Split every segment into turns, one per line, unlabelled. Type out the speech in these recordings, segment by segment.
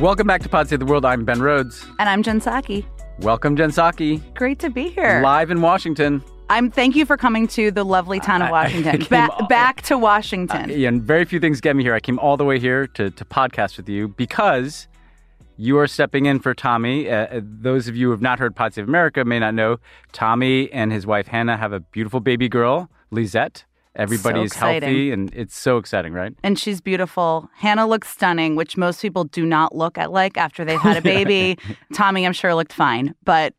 Welcome back to Pod Save the World. I'm Ben Rhodes.
And I'm Jen Psaki.
Welcome, Jen Psaki.
Great to be here.
Live in Washington.
I'm thank you for coming to the lovely town of Washington. Ba-
all-
back to Washington.
Uh, yeah, and very few things get me here. I came all the way here to, to podcast with you because you are stepping in for Tommy. Uh, uh, those of you who have not heard Pod Save America may not know Tommy and his wife Hannah have a beautiful baby girl, Lisette. Everybody's
exciting.
healthy, and it's so exciting, right?
and she's beautiful. Hannah looks stunning, which most people do not look at like after they've had a baby. Tommy, I'm sure, looked fine, but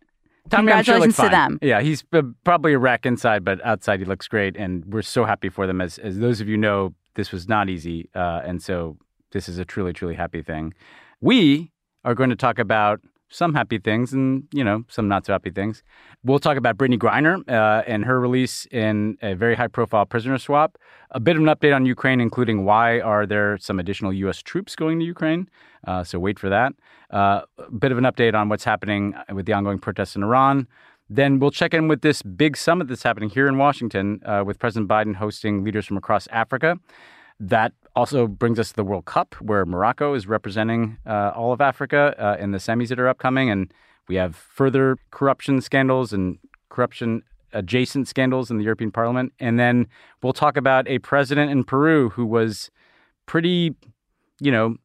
Tommy, I'm sure,
congratulations to them.
Yeah, he's probably a wreck inside, but outside he looks great, and we're so happy for them. As as those of you know, this was not easy, uh, and so this is a truly, truly happy thing. We are going to talk about some happy things and you know some not so happy things. We'll talk about Brittney Griner uh, and her release in a very high-profile prisoner swap. A bit of an update on Ukraine, including why are there some additional U.S. troops going to Ukraine. Uh, so wait for that. Uh, a bit of an update on what's happening with the ongoing protests in Iran. Then we'll check in with this big summit that's happening here in Washington uh, with President Biden hosting leaders from across Africa. That also brings us to the World Cup, where Morocco is representing uh, all of Africa uh, in the semis that are upcoming. And we have further corruption scandals and corruption adjacent scandals in the European Parliament. And then we'll talk about a president in Peru who was pretty, you know,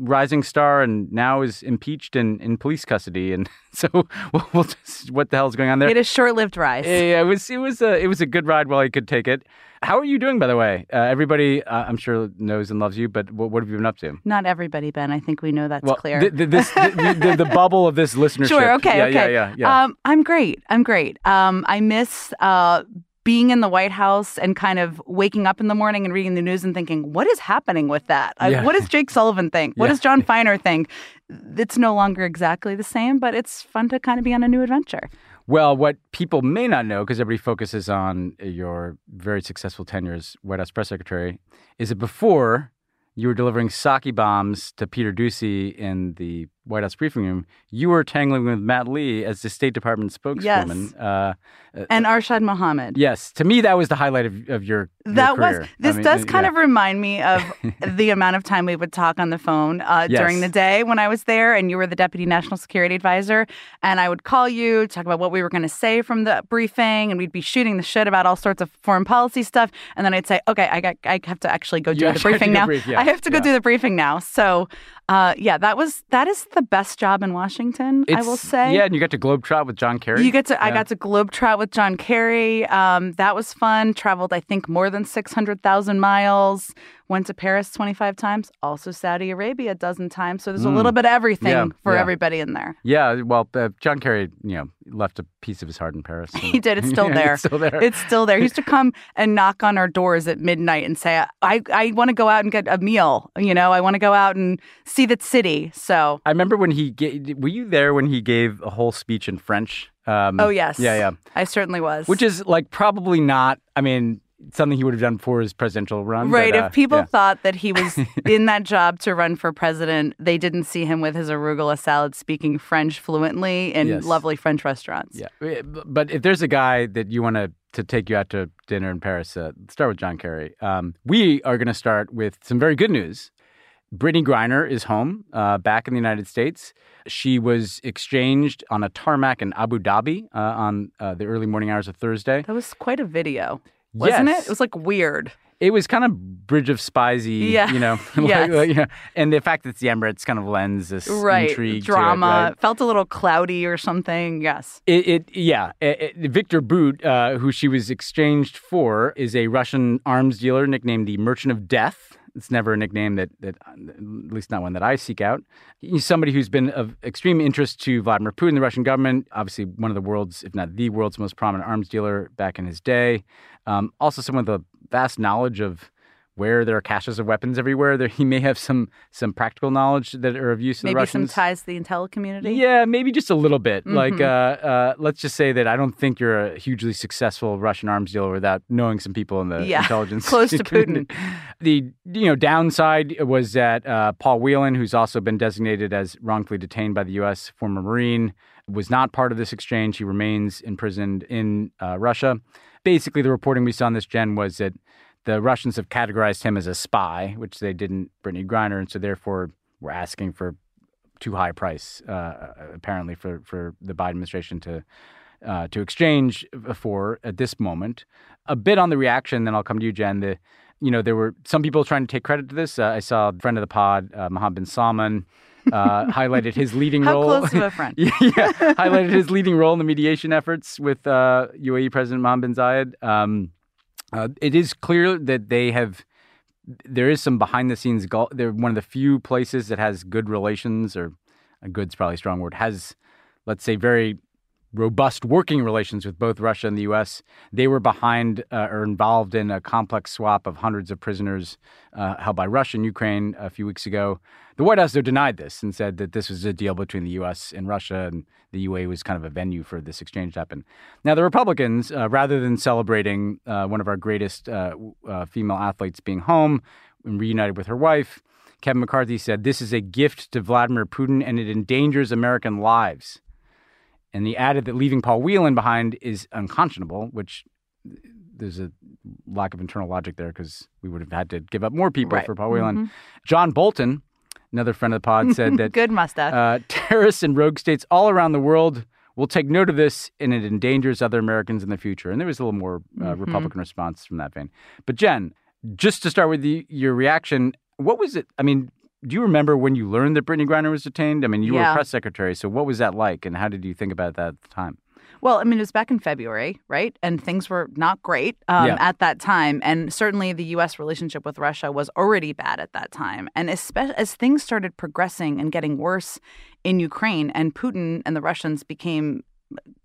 rising star and now is impeached and in police custody. And so we'll, we'll just, what the hell is going on there?
it is short-lived rise.
Yeah, it was it was a it was a good ride while he could take it. How are you doing, by the way? Uh, everybody, uh, I'm sure knows and loves you, but what, what have you been up to?
Not everybody, Ben. I think we know that's
well,
clear.
th- th- this the, the, the bubble of this listenership.
Sure. Okay.
Yeah,
okay.
Yeah, yeah, yeah.
Um, I'm great. I'm great. Um, I miss uh, being in the White House and kind of waking up in the morning and reading the news and thinking, what is happening with that?
Yeah.
what does Jake Sullivan think? What
Yeah.
does John Finer think? It's no longer exactly the same, but it's fun to kind of be on a new adventure.
Well, what people may not know, because everybody focuses on your very successful tenure as White House press secretary, is that before you were delivering sake bombs to Peter Doocy in the White House briefing room, you were tangling with Matt Lee as the State Department spokeswoman.
Yes.
Uh, uh,
And Arshad Mohammed.
yes, to me that was the highlight of, of your,
That was. This
I mean,
does kind
yeah.
of remind me of the amount of time we would talk on the phone uh,
Yes.
during the day when I was there, and you were the deputy national security advisor. And I would call you, talk about what we were going to say from the briefing, and we'd be shooting the shit about all sorts of foreign policy stuff. And then I'd say, "Okay, I got, I have to actually go
You
do the
have to
briefing
go
now.
brief, yeah,
I have to go
yeah.
do the briefing now." So, uh, yeah, that was that is the best job in Washington. I will say.
Yeah, and you got to globetrot with John Kerry.
You get to. I got to globetrot with John Kerry. Um, that was fun. Traveled, I think, more than six hundred thousand miles. Went to Paris twenty five times. Also Saudi Arabia a dozen times. So there's a little bit of everything
Mm. Yeah,
for
yeah.
everybody in there.
Yeah, well, uh, John Kerry, you know, left a piece of his heart in Paris.
He did. It's still
Yeah,
there.
It's still there.
It's still there. He used to come and knock on our doors at midnight and say, "I I want to go out and get a meal. You know, I want to go out and see the city." So.
I remember when he gave. Were you there when he gave a whole speech in French? Um,
Oh yes.
Yeah, yeah.
I certainly was.
Which is like probably not. I mean, something he would have done before his presidential run.
Right.
but, uh,
if people
yeah.
thought that he was in that job to run for president, they didn't see him with his arugula salad speaking French fluently in
Yes.
lovely French restaurants.
Yeah, Eh, but if there's a guy that you want to to take you out to dinner in Paris, uh, start with John Kerry. Um, we are going to start with some very good news. Brittney Griner is home, uh, back in the United States. She was exchanged on a tarmac in Abu Dhabi uh, on uh, the early morning hours of Thursday.
That was quite a video, wasn't
Yes.
it? It was like weird.
It was kind of Bridge of Spiesy,
Yeah.
you know, like-
Yes.
like, you know, and the fact that it's the Emirates kind of lends this
Right.
intrigue, to it,
Drama.
right?
Felt a little cloudy or something. Yes.
It, it yeah. It- Viktor Bout, uh, who she was exchanged for, is a Russian arms dealer nicknamed the Merchant of Death. It's never a nickname that, that at least not one that I seek out. He's somebody who's been of extreme interest to Vladimir Putin, the Russian government, obviously one of the world's, if not the world's most prominent arms dealer back in his day. Um, also, someone with a vast knowledge of where there are caches of weapons everywhere. There, he may have some some practical knowledge that are of use to
Maybe
the Russians.
Maybe some ties to the intel community.
Yeah, maybe just a little bit. Like,
Mhm.
uh, uh, let's just say that I don't think you're a hugely successful Russian arms dealer without knowing some people in the
Yeah,
intelligence.
close to
community. The you know downside was that uh, Paul Whelan, who's also been designated as wrongfully detained by the U.S., former Marine, was not part of this exchange. He remains imprisoned in uh, Russia. Basically, the reporting we saw on this, Jen, was that the Russians have categorized him as a spy, which they didn't Brittney Griner, and so therefore we're asking for too high a price, uh, apparently for for the Biden administration to uh, to exchange for at this moment. A bit on the reaction, then I'll come to you, Jen. The you know there were some people trying to take credit to this. Uh, I saw a friend of the pod, uh, Mohammed bin Salman, uh, highlighted his leading
How
role.
close of a friend?
yeah, highlighted his leading role in the mediation efforts with uh, UAE President Mohammed bin Zayed. Um, uh, it is clear that they have. There is some behind the scenes. They're one of the few places that has good relations, or a good's probably a strong word. Has, let's say, very robust working relations with both Russia and the U.S. They were behind uh, or involved in a complex swap of hundreds of prisoners uh, held by Russia and Ukraine a few weeks ago. The White House, though, denied this and said that this was a deal between the U.S. and Russia, and the UA was kind of a venue for this exchange to happen. Now, the Republicans, uh, rather than celebrating uh, one of our greatest uh, uh, female athletes being home and reunited with her wife, Kevin McCarthy said, This is a gift to Vladimir Putin and it endangers American lives. And he added that leaving Paul Whelan behind is unconscionable, which there's a lack of internal logic there because we would have had to give up more people
Right.
for Paul Whelan. John Bolton, another friend of the pod, said that
Good mustache.
uh, terrorists in rogue states all around the world will take note of this and it endangers other Americans in the future. And there was a little more uh, Republican response from that vein. But Jen, just to start with the, your reaction, what was it? I mean, do you remember when you learned that Brittney Griner was detained? I mean, you were
Yeah.
a press secretary, so what was that like, and how did you think about that at the time?
Well, I mean, it was back in February, right? And things were not great um,
Yeah.
at that time. And certainly the U.S. relationship with Russia was already bad at that time. And especially as things started progressing and getting worse in Ukraine, and Putin and the Russians became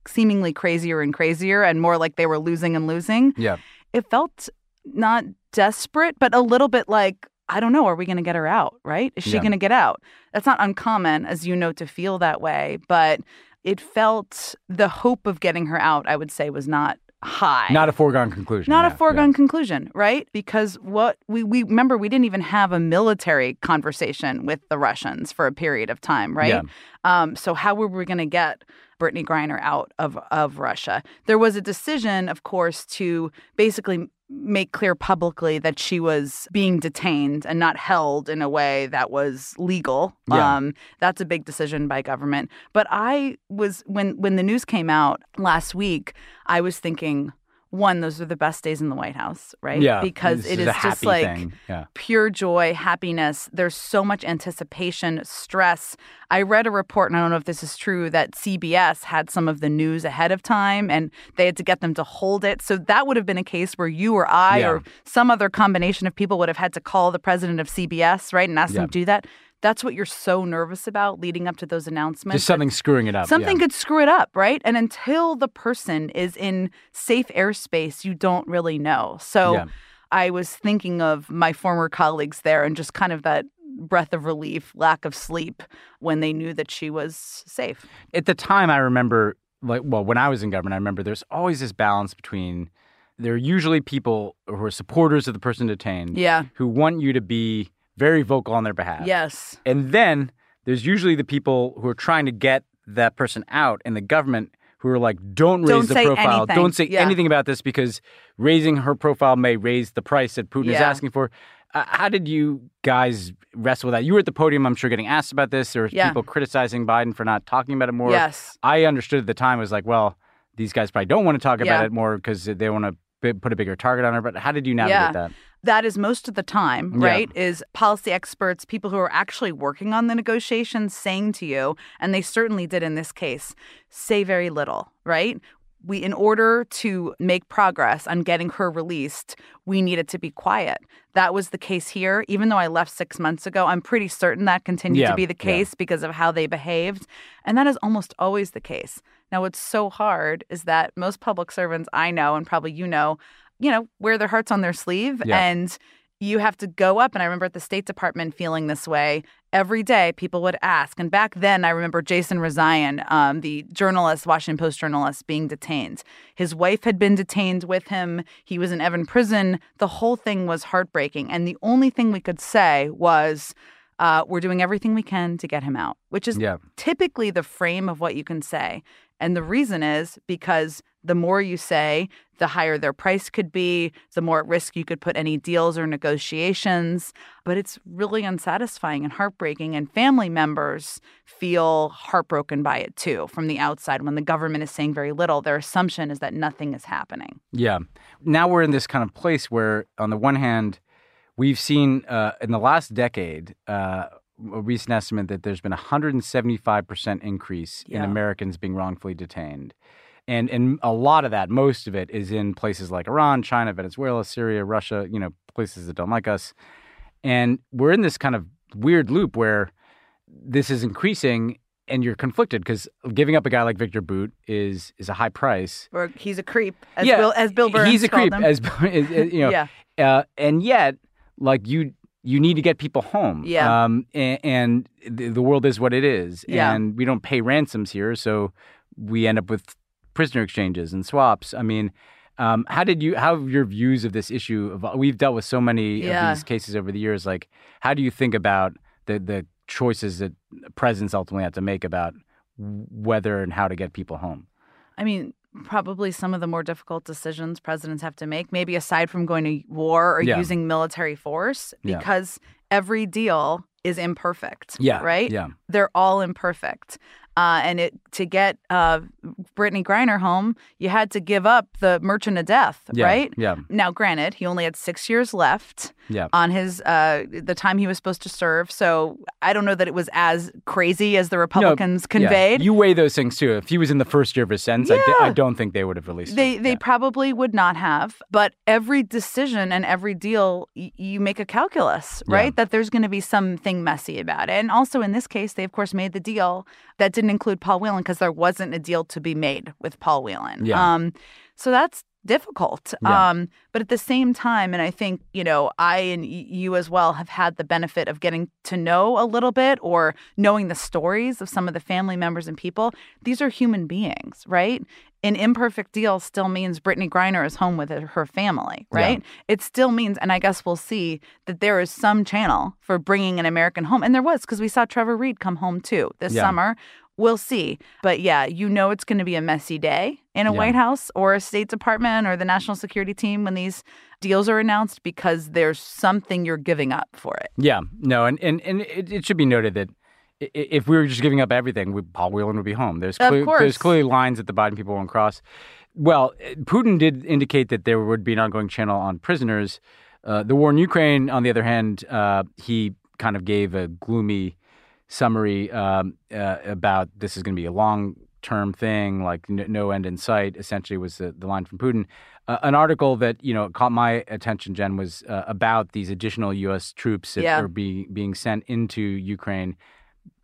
seemingly crazier and crazier and more like they were losing and losing,
Yeah.
it felt not desperate, but a little bit like, I don't know, are we going to get her out, right? Is she
Yeah.
going to get out? That's not uncommon, as you know, to feel that way, but it felt the hope of getting her out, I would say, was not high.
Not a foregone conclusion.
Not
yeah,
a foregone conclusion, right? Because what we, we remember, we didn't even have a military conversation with the Russians for a period of time, right?
Yeah.
Um, so how were we going to get Brittney Griner out of of Russia? There was a decision, of course, to basically make clear publicly that she was being detained and not held in a way that was legal.
Yeah.
Um, that's a big decision by government. But I was when when the news came out last week, I was thinking, one, those are the best days in the White House, right?
Yeah.
because
this
it
is
is just like.
Yeah.
pure joy, happiness. There's so much anticipation, stress. I read a report, and I don't know if this is true, that CBS had some of the news ahead of time and they had to get them to hold it. So that would have been a case where you or I
Yeah.
or some other combination of people would have had to call the president of CBS, right, and ask
Yeah.
them to do that. That's what you're so nervous about leading up to those announcements.
Just something screwing it up.
Something
yeah.
could screw it up, right? And until the person is in safe airspace, you don't really know. So
Yeah.
I was thinking of my former colleagues there and just kind of that breath of relief, lack of sleep when they knew that she was safe.
at the time I remember like well when I was in government I remember there's always this balance between there are usually people who are supporters of the person detained
Yeah.
who want you to be very vocal on their behalf.
Yes.
And then there's usually the people who are trying to get that person out and the government who are like don't raise
Don't
the profile.
anything.
Don't say
Yeah.
anything about this because raising her profile may raise the price that Putin is asking for. Uh, how did you guys wrestle with that? You were at the podium, I'm sure, getting asked about this. There were
Yeah.
people criticizing Biden for not talking about it more.
Yes.
I understood at the time was like, well, these guys probably don't want to talk about it more because they want to b- put a bigger target on her. But how did you navigate
Yeah.
that?
That is most of the time,
Yeah.
right? Is policy experts, people who are actually working on the negotiations saying to you, and they certainly did in this case, say very little, right? we in order to make progress on getting her released, we needed to be quiet. That was the case here. Even though I left six months ago, I'm pretty certain that continued
Yeah,
to be the
yeah.
case because of how they behaved. And that is almost always the case. Now, what's so hard is that most public servants I know, and probably you know, you know, wear their hearts on their sleeve
Yeah.
and you have to go up. And I remember at the State Department feeling this way every day. People would ask. And back then, I remember Jason Rezaian, um, the journalist, Washington Post journalist, being detained. His wife had been detained with him. He was in Evin prison. The whole thing was heartbreaking. And the only thing we could say was, uh, we're doing everything we can to get him out, which is
Yeah.
typically the frame of what you can say. And the reason is because the more you say, the higher their price could be, the more at risk you could put any deals or negotiations. But it's really unsatisfying and heartbreaking. And family members feel heartbroken by it too from the outside. When the government is saying very little, their assumption is that nothing is happening.
Yeah. Now we're in this kind of place where, on the one hand, we've seen uh, in the last decade uh, a recent estimate that there's been a 175% increase in Americans being wrongfully detained. And, and a lot of that, most of it, is in places like Iran, China, Venezuela, Syria, Russia, you know, places that don't like us. And we're in this kind of weird loop where this is increasing and you're conflicted because giving up a guy like Viktor Bout is is a high price.
Or he's a creep, as
Yeah,
Bill as Bill Burns
He's a creep,
him.
as- you know.
yeah,
Uh, and yet, like you, you need to get people home.
Yeah.
Um, and, and the, the world is what it is,
Yeah.
and we don't pay ransoms here, so we end up with prisoner exchanges and swaps. I mean. Um, how did you? How have your views of this issue? Of, we've dealt with so many
Yeah.
of these cases over the years. Like, how do you think about the the choices that presidents ultimately have to make about whether and how to get people home?
I mean, probably some of the more difficult decisions presidents have to make, maybe aside from going to war or
Yeah.
using military force,
Yeah.
because every deal is imperfect.
Yeah.
Right?
Yeah.
They're all imperfect. Uh, and it to get uh, Brittney Griner home, you had to give up the Merchant of Death,
Yeah.
right?
Yeah.
Now, granted, he only had six years left
Yeah.
on his uh, the time he was supposed to serve. So I don't know that it was as crazy as the Republicans
Yeah.
conveyed.
You weigh those things too. If he was in the first year of his sentence,
Yeah.
I don't think they would have released
They
him.
they
Yeah.
probably would not have, but every decision and every deal y- you make a calculus,
Yeah.
right? That there's going to be something messy about it. And also in this case, they of course made the deal that didn't include Paul Whelan because there wasn't a deal to be made with Paul Whelan.
Yeah.
Um, so that's difficult.
Yeah.
Um, but at the same time, and I think you know, I and you as well have had the benefit of getting to know a little bit or knowing the stories of some of the family members and people. These are human beings, right? An imperfect deal still means Brittney Griner is home with her- family,
Yeah.
right? It still means, and I guess we'll see that there is some channel for bringing an American home, and there was because we saw Trevor Reed come home too this
Yeah.
summer. We'll see. But yeah, you know it's going to be a messy day in a
Yeah.
White House or a State Department or the National Security Team when these deals are announced because there's something you're giving up for it.
Yeah, no, and and, and it, it should be noted that if we were just giving up everything, we, Paul Whelan would be home. There's
course.
there's clearly lines that the Biden people won't cross. Well, eh, Putin did indicate that there would be an ongoing channel on prisoners. Uh, the war in Ukraine, on the other hand, uh, he kind of gave a gloomy summary um, uh, about this is going to be a long term thing, like n- no end in sight. Essentially, was the, the line from Putin. Uh, an article that you know caught my attention, Jen, was uh, about these additional U.S. troops that
Yeah.
are being being sent into Ukraine.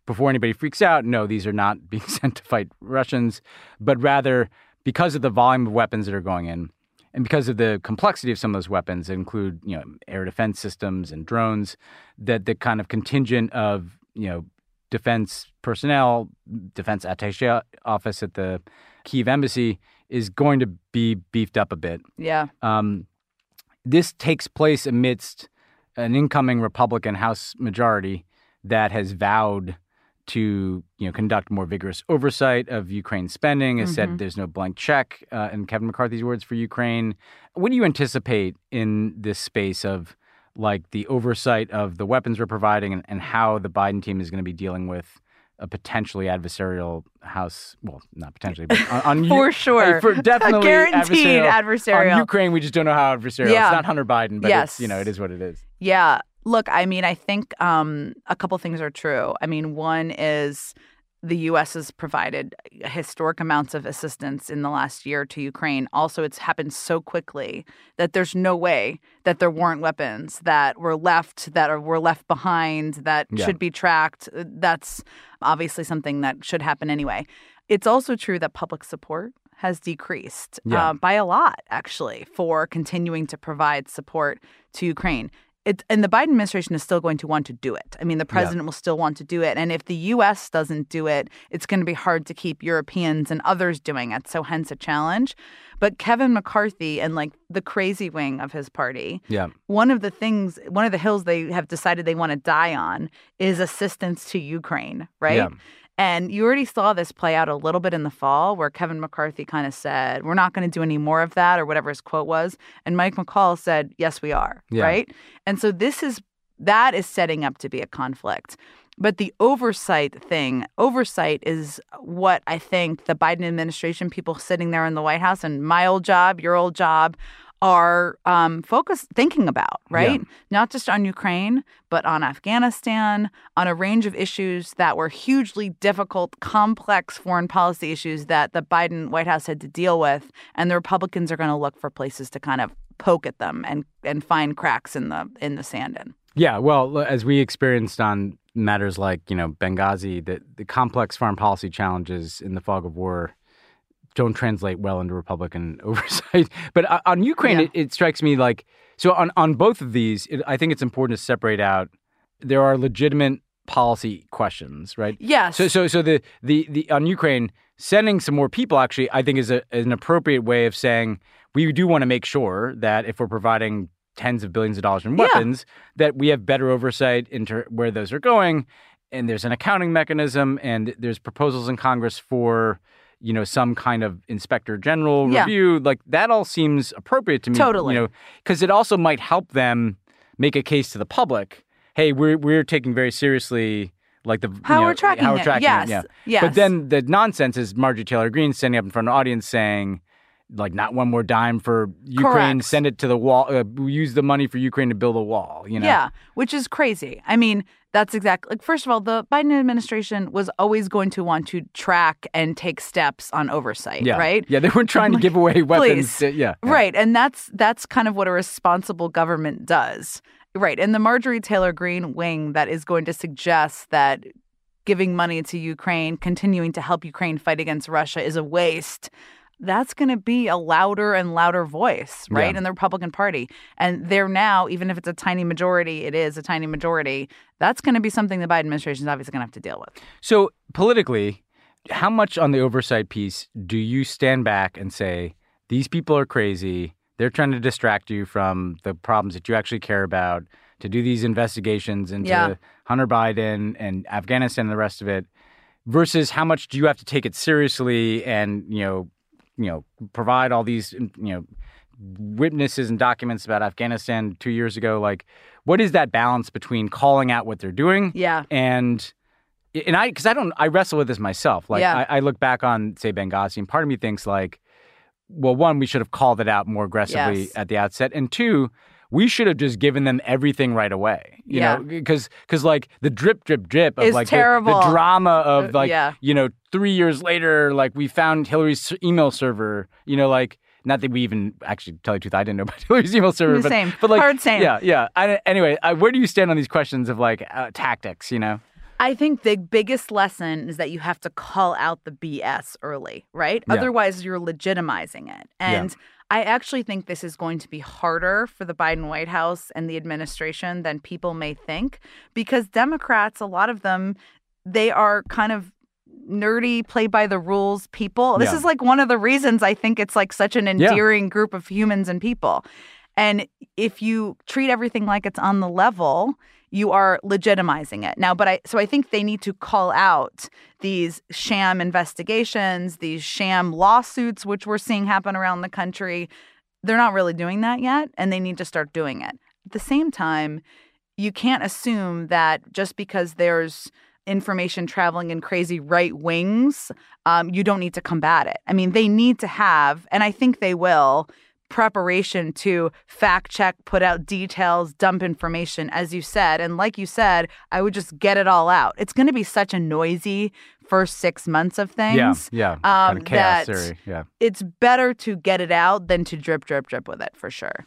Before anybody freaks out, no, these are not being sent to fight Russians, but rather because of the volume of weapons that are going in, and because of the complexity of some of those weapons, that include you know air defense systems and drones, that the kind of contingent of you know defense personnel, defense attaché office at the Kiev embassy is going to be beefed up a bit.
Yeah.
Um, this takes place amidst an incoming Republican House majority that has vowed to you know conduct more vigorous oversight of Ukraine spending. Has said there's no blank check, uh, in Kevin McCarthy's words, for Ukraine. What do you anticipate in this space of like the oversight of the weapons we're providing and, and how the Biden team is going to be dealing with a potentially adversarial House? Well, not potentially, but on, on
For
U-
sure.
for definitely
Guaranteed
adversarial.
adversarial.
On Ukraine, we just don't know how adversarial.
Yeah.
It's not Hunter Biden, but
Yes.
it's, you know, it is what it is.
Yeah. Look, I mean, I think um, a couple things are true. I mean, one is the U.S. has provided historic amounts of assistance in the last year to Ukraine. Also, it's happened so quickly that there's no way that there weren't weapons that were left, that are, were left behind, that
Yeah.
should be tracked. That's obviously something that should happen anyway. It's also true that public support has decreased
Yeah.
uh, by a lot, actually, for continuing to provide support to Ukraine. It, and the Biden administration is still going to want to do it. I mean, the president will still want to do it. And if the U.S. doesn't do it, it's going to be hard to keep Europeans and others doing it. So, hence a challenge. But Kevin McCarthy and like the crazy wing of his party,
Yeah.
one of the things, one of the hills they have decided they want to die on is assistance to Ukraine, right?
Yeah.
And you already saw this play out a little bit in the fall where Kevin McCarthy kind of said, We're not going to do any more of that, or whatever his quote was. And Mike McCaul said, Yes, we are.
Yeah.
Right. And so this is that is setting up to be a conflict. But the oversight thing, oversight is what I think the Biden administration, people sitting there in the White House, and my old job, your old job, are um, focused thinking about, right? Not just on Ukraine, but on Afghanistan, on a range of issues that were hugely difficult, complex foreign policy issues that the Biden White House had to deal with. And the Republicans are going to look for places to kind of poke at them and, and find cracks in the in the sand in.
Yeah, well, as we experienced on matters like you know Benghazi, the the complex foreign policy challenges in the fog of war don't translate well into Republican oversight. But uh, on Ukraine,
Yeah.
it, it strikes me like so on on both of these, it, I think it's important to separate out. There are legitimate policy questions, right?
Yes.
So so so the the the on Ukraine sending some more people actually I think is a, an appropriate way of saying we do want to make sure that if we're providing tens of billions of dollars in
Yeah.
weapons that we have better oversight into where those are going and there's an accounting mechanism and there's proposals in Congress for you know some kind of inspector general
Yeah.
review like that all seems appropriate to me
Totally.
you know because it also might help them make a case to the public hey we're we're taking very seriously like the
How
you know,
we're tracking
how we're
it.
tracking
Yes.
it yeah
Yes.
but then the nonsense is Marjorie Taylor Greene standing up in front of an audience saying, like, not one more dime for Ukraine.
Correct.
Send it to the wall. Uh, use the money for Ukraine to build a wall. You know.
Yeah, which is crazy. I mean, that's exactly like first of all, the Biden administration was always going to want to track and take steps on oversight,
Yeah.
right?
Yeah. They weren't trying to give away weapons. To- yeah. yeah.
Right. And that's that's kind of what a responsible government does. Right. And the Marjorie Taylor Greene wing that is going to suggest that giving money to Ukraine, continuing to help Ukraine fight against Russia is a waste. That's going to be a louder and louder voice, right,
Yeah.
in the Republican Party. And they're now, even if it's a tiny majority, it is a tiny majority. That's going to be something the Biden administration is obviously going to have to deal with.
So politically, how much on the oversight piece do you stand back and say these people are crazy? They're trying to distract you from the problems that you actually care about. To do these investigations into
Yeah.
Hunter Biden and Afghanistan and the rest of it, versus how much do you have to take it seriously and you know, you know, provide all these you know witnesses and documents about Afghanistan two years ago? Like, what is that balance between calling out what they're doing
Yeah.
and and I because I don't I wrestle with this myself. Like
Yeah.
I, I look back on say Benghazi, and part of me thinks like, well, one, we should have called it out more aggressively
Yes.
at the outset, and two, we should have just given them everything right away. You
Yeah.
know, because because like the drip, drip, drip of
Is
like the-
terrible.
The, drama of
Uh,
like
yeah.
you know three years later, like we found Hillary's email server. You know, like. Not that we even actually tell you the truth, I didn't know about Hillary's email server,
The
but
same.
but like
Hard same.
yeah, yeah. I, anyway, I, where do you stand on these questions of like uh, tactics? You know,
I think the biggest lesson is that you have to call out the BS early, right?
Yeah.
Otherwise, you're legitimizing it. And I actually think this is going to be harder for the Biden White House and the administration than people may think because Democrats, a lot of them, they are kind of nerdy, play by the rules people. This
Yeah.
is like one of the reasons I think it's like such an
Yeah.
endearing group of humans and people. And if you treat everything like it's on the level, you are legitimizing it. Now, but I so I think they need to call out these sham investigations, these sham lawsuits which we're seeing happen around the country. They're not really doing that yet and they need to start doing it. At the same time, you can't assume that just because there's information traveling in crazy right wings, um, you don't need to combat it. I mean, they need to have, and I think they will, preparation to fact check, put out details, dump information, as you said. And like you said, I would just get it all out. It's going to be such a noisy first six months of things.
Yeah, yeah.
Um,
kind of chaos
that
theory. Yeah.
it's better to get it out than to drip, drip, drip with it for sure.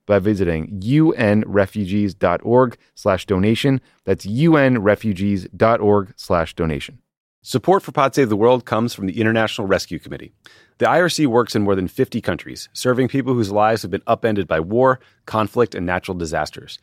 by visiting unrefugees.org slash donation. That's unrefugees.org slash donation. Support for Pod Save the World comes from the International Rescue Committee. The IRC works in more than 50 countries, serving people whose lives have been upended by war, conflict, and natural disasters.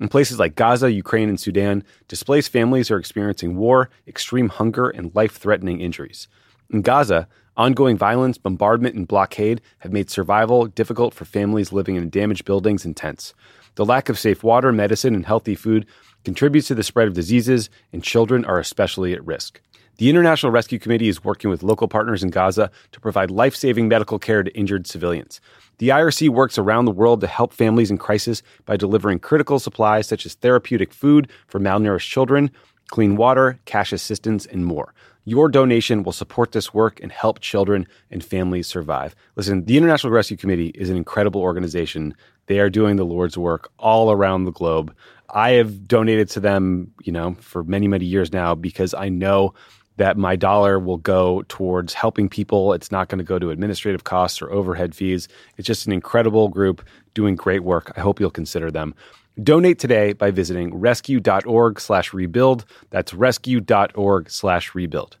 In places like Gaza, Ukraine, and Sudan, displaced families are experiencing war, extreme hunger, and life threatening injuries. In Gaza, ongoing violence, bombardment, and blockade have made survival difficult for families living in damaged buildings and tents. The lack of safe water, medicine, and healthy food contributes to the spread of diseases, and children are especially at risk. The International Rescue Committee is working with local partners in Gaza to provide life saving medical care to injured civilians. The IRC works around the world to help families in crisis by delivering critical supplies such as therapeutic food for malnourished children, clean water, cash assistance, and more. Your donation will support this work and help children and families survive. Listen, the International Rescue Committee is an incredible organization. They are doing the Lord's work all around the globe. I have donated to them, you know, for many, many years now because I know that my dollar will go towards helping people. It's not going to go to administrative costs or overhead fees. It's just an incredible group doing great work. I hope you'll consider them. Donate today by visiting rescue.org slash rebuild. That's rescue.org slash rebuild.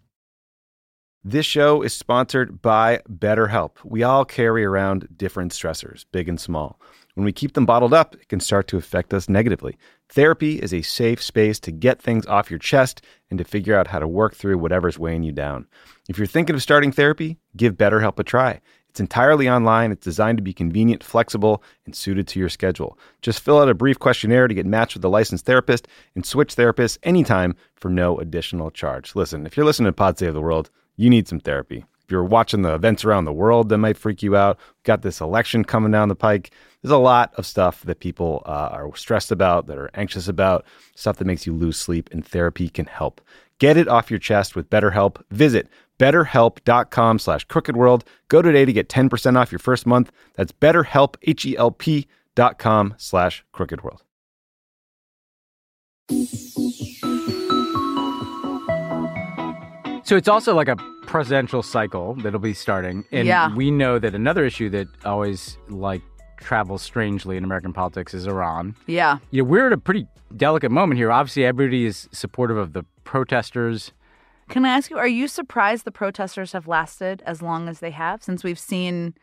This show is sponsored by BetterHelp. We all carry around different stressors, big and small. When we keep them bottled up, it can start to affect us negatively. Therapy is a safe space to get things off your chest and to figure out how to work through whatever's weighing you down. If you're thinking of starting therapy, give BetterHelp a try. It's entirely online, it's designed to be convenient, flexible, and suited to your schedule. Just fill out a brief questionnaire to get matched with a licensed therapist and switch therapists anytime for no additional charge. Listen, if you're listening to Pod Save the World, you need some therapy. If you're watching the events around the world that might freak you out, got this election coming down the pike. There's a lot of stuff that people uh, are stressed about, that are anxious about, stuff that makes you lose sleep, and therapy can help. Get it off your chest with BetterHelp. Visit betterhelp.com slash crookedworld. Go today to get 10% off your first month. That's betterhelp, H-E-L-P dot com slash crookedworld.
So it's also like a presidential cycle that'll be starting. And
Yeah.
we know that another issue that always like travels strangely in American politics is Iran.
Yeah.
You know, we're at a pretty delicate moment here. Obviously, everybody is supportive of the protesters.
Can I ask you, are you surprised the protesters have lasted as long as they have? Since we've seen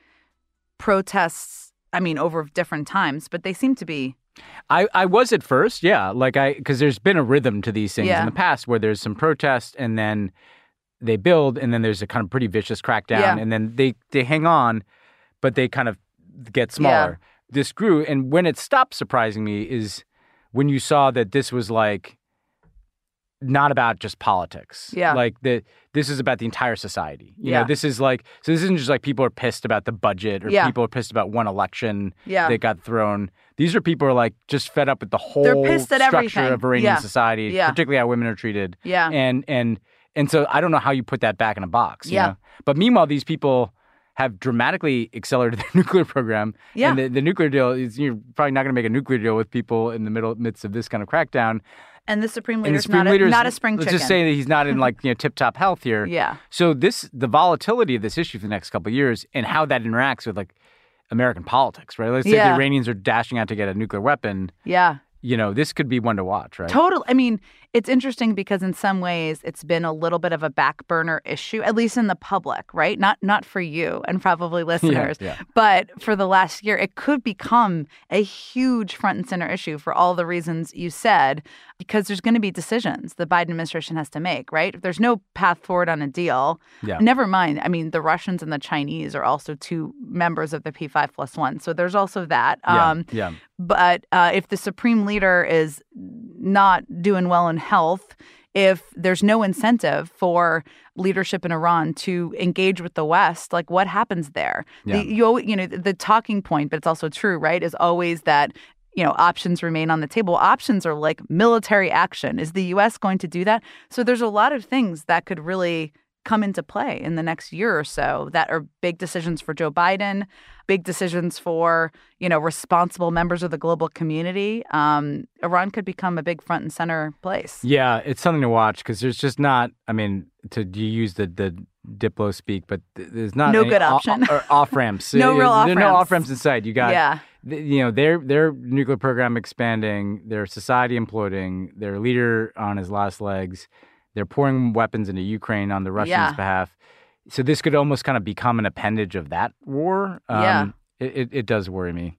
protests, I mean, over different times, but they seem to be.
I, I was at first, yeah, like I because there's been a rhythm to these things
Yeah.
in the past where there's some protest and then they build and then there's a kind of pretty vicious crackdown
Yeah.
and then they they hang on, but they kind of get smaller. This grew, and when it stopped surprising me is when you saw that this was like not about just politics.
Yeah.
Like the this is about the entire society. You
Yeah.
know, this is like so this isn't just like people are pissed about the budget or
Yeah.
people are pissed about one election
Yeah.
that got thrown. These are people who are like just fed up with the whole
They're pissed at
structure
everything.
of Iranian
Yeah.
society,
Yeah.
particularly how women are treated.
Yeah.
And and and so I don't know how you put that back in a box. you
Yeah.
know? But meanwhile, these people have dramatically accelerated their nuclear program.
Yeah.
And the, the nuclear deal is you're probably not going to make a nuclear deal with people in the middle midst of this kind of crackdown.
And the Supreme
And the Supreme
not,
leader
a,
is-
not a spring
let's
chicken.
just say that he's not in like you know tip top health here.
Yeah.
So this the volatility of this issue for the next couple of years and how that interacts with like American politics, right? Let's say
Yeah.
the Iranians are dashing out to get a nuclear weapon.
Yeah.
You know, this could be one to watch, right?
Total. I mean, it's interesting because in some ways it's been a little bit of a back burner issue, at least in the public, right? Not not for you and probably listeners,
yeah.
but for the last year, it could become a huge front and center issue for all the reasons you said, because there's going to be decisions the Biden administration has to make, right? If there's no path forward on a deal,
Yeah.
never mind. I mean, the Russians and the Chinese are also two members of the P5 plus one, so there's also that.
Yeah,
Um,
yeah.
but uh, if the supreme leader is not doing well in health, if there's no incentive for leadership in Iran to engage with the West, like what happens there?
Yeah.
The, you, you know, the talking point, but it's also true, right? Is always that you know options remain on the table. Options are like military action. Is the U.S. going to do that? So there's a lot of things that could really come into play in the next year or so that are big decisions for Joe Biden, big decisions for you know responsible members of the global community. Um, Iran could become a big front and center place.
Yeah, it's something to watch because there's just not. I mean, to you use the the diplo speak, but there's not
No good option.
or off ramps.
No real
There are no off ramps in sight. You got
Yeah.
you know their their nuclear program expanding, their society imploding, their leader on his last legs. They're pouring weapons into Ukraine on the Russians'
Yeah.
behalf. So this could almost kind of become an appendage of that war. Um,
Yeah.
It, it, it does worry me.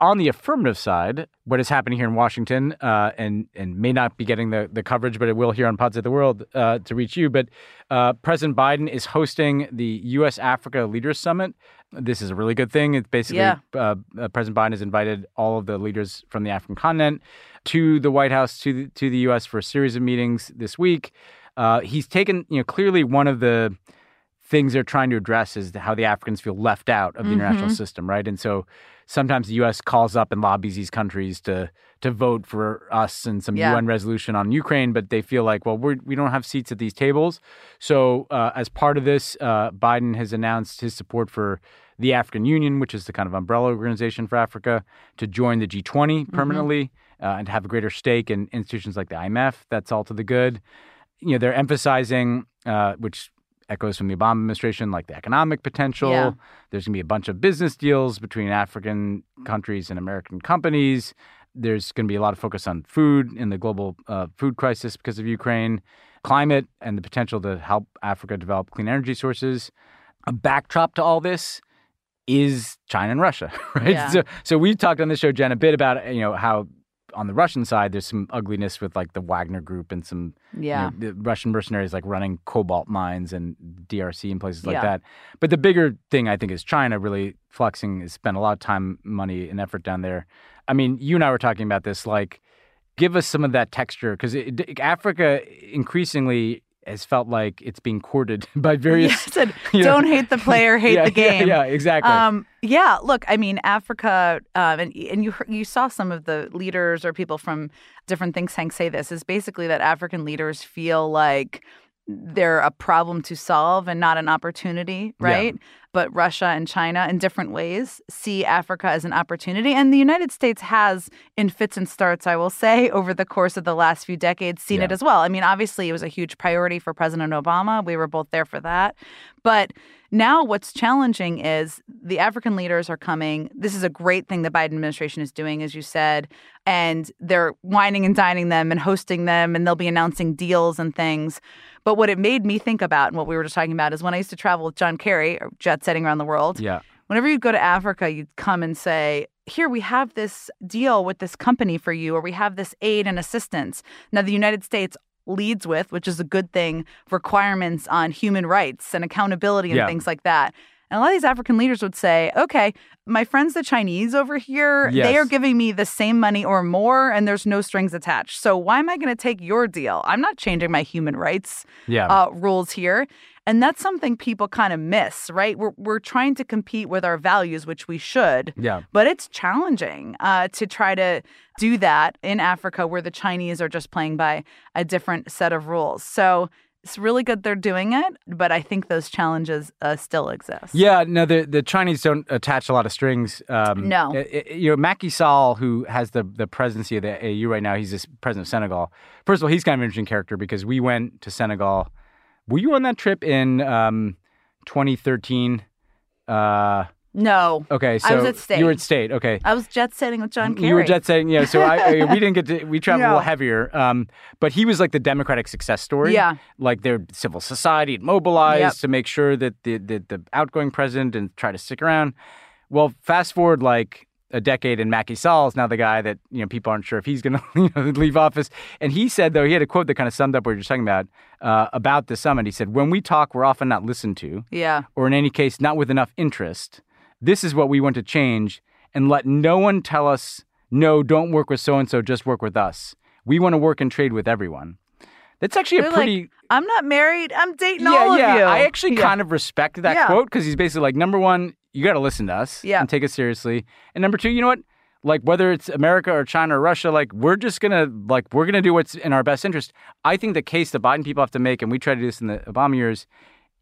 On the affirmative side, what is happening here in Washington, uh, and and may not be getting the, the coverage, but it will here on Pod Save the World uh, to reach you. But uh, President Biden is hosting the U.S. Africa Leaders Summit. This is a really good thing. It's basically
Yeah.
uh, uh, President Biden has invited all of the leaders from the African continent to the White House to the, to the U.S. for a series of meetings this week. Uh, he's taken, you know, clearly one of the things they're trying to address is how the Africans feel left out of the international
Mm-hmm.
system, right? And so sometimes the U.S. calls up and lobbies these countries to to vote for us and some
Yeah.
UN resolution on Ukraine, but they feel like, well, we're, we don't have seats at these tables. So uh, as part of this, uh, Biden has announced his support for the African Union, which is the kind of umbrella organization for Africa, to join the G20 permanently uh, and have a greater stake in institutions like the IMF. That's all to the good. You know, they're emphasizing, uh, which echoes from the Obama administration, like the economic potential.
Yeah.
There's going to be a bunch of business deals between African countries and American companies. There's going to be a lot of focus on food in the global uh, food crisis because of Ukraine, climate, and the potential to help Africa develop clean energy sources. A backdrop to all this is China and Russia, right?
Yeah.
So, so we talked on the show, Jen, a bit about you know how on the Russian side there's some ugliness with like the Wagner Group and some you
Yeah.
know, the Russian mercenaries like running cobalt mines and DRC and places like
Yeah.
that. But the bigger thing I think is China really flexing, has spent a lot of time, money, and effort down there. I mean, you and I were talking about this. Like, give us some of that texture because Africa increasingely has felt like it's being courted by various.
Yes, and
you know-
don't hate the player, hate
Yeah,
the game.
Yeah, yeah exactly.
Um, yeah, look, I mean, Africa, um, and and you you saw some of the leaders or people from different think tanks say this is basically that African leaders feel like they're a problem to solve and not an opportunity,
Yeah.
right? But Russia and China, in different ways, see Africa as an opportunity, and the United States has, in fits and starts, I will say, over the course of the last few decades, seen it as well. I mean, obviously, it was a huge priority for President Obama. We were both there for that, but now, what's challenging is the African leaders are coming. This is a great thing the Biden administration is doing, as you said, and they're wining and dining them and hosting them, and they'll be announcing deals and things. But what it made me think about, and what we were just talking about, is when I used to travel with John Kerry, or jet setting around the world.
yeah.
Whenever you'd go to Africa, you'd come and say, Here, we have this deal with this company for you, or we have this aid and assistance. Now, the United States leads with, which is a good thing, requirements on human rights and accountability and
Yeah.
things like that. And a lot of these African leaders would say, okay, my friends, the Chinese over here, they are giving me the same money or more, and there's no strings attached. So why am I going to take your deal? I'm not changing my human rights
Yeah.
uh, rules here. And that's something people kind of miss, right? We're, we're trying to compete with our values, which we should.
yeah.
But it's challenging uh, to try to do that in Africa where the Chinese are just playing by a different set of rules. So it's really good they're doing it, but I think those challenges uh, still exist.
Yeah, no, the the Chinese don't attach a lot of strings. Um,
No.
i- i- you know Macky Sall, who has the the presidency of the AU right now, he's the president of Senegal. First of all, he's kind of an interesting character because we went to Senegal. Were you on that trip in um, 2013? Uh,
No.
Okay, so
I was at State.
you were at State. Okay,
I was jet setting with John Kerry.
you were jet setting. Yeah, so I, we didn't get to we traveled a little heavier. Um, but he was like the Democratic success story.
Yeah.
like their civil society had mobilized
Yep.
to make sure that the, the the outgoing president and try to stick around. Well, fast forward like a decade, and Macky Sall is now the guy that you know people aren't sure if he's going to you know, leave office. And he said though he had a quote that kind of summed up what you're talking about uh, about the summit. He said, "When we talk, we're often not listened to,
Yeah.
or in any case, not with enough interest. This is what we want to change, and let no one tell us." No, don't work with so and so, just work with us. We want to work and trade with everyone. That's actually
They're
a pretty
like, I'm not married. I'm dating
yeah,
all
yeah.
of you. Yeah, yeah.
I actually
Yeah.
kind of respect that
Yeah.
quote because he's basically like, number one, you got to listen to us
Yeah.
and take us seriously, and number two, you know what? Like whether it's America or China or Russia, like we're just gonna like we're gonna do what's in our best interest. I think the case the Biden people have to make, and we tried to do this in the Obama years.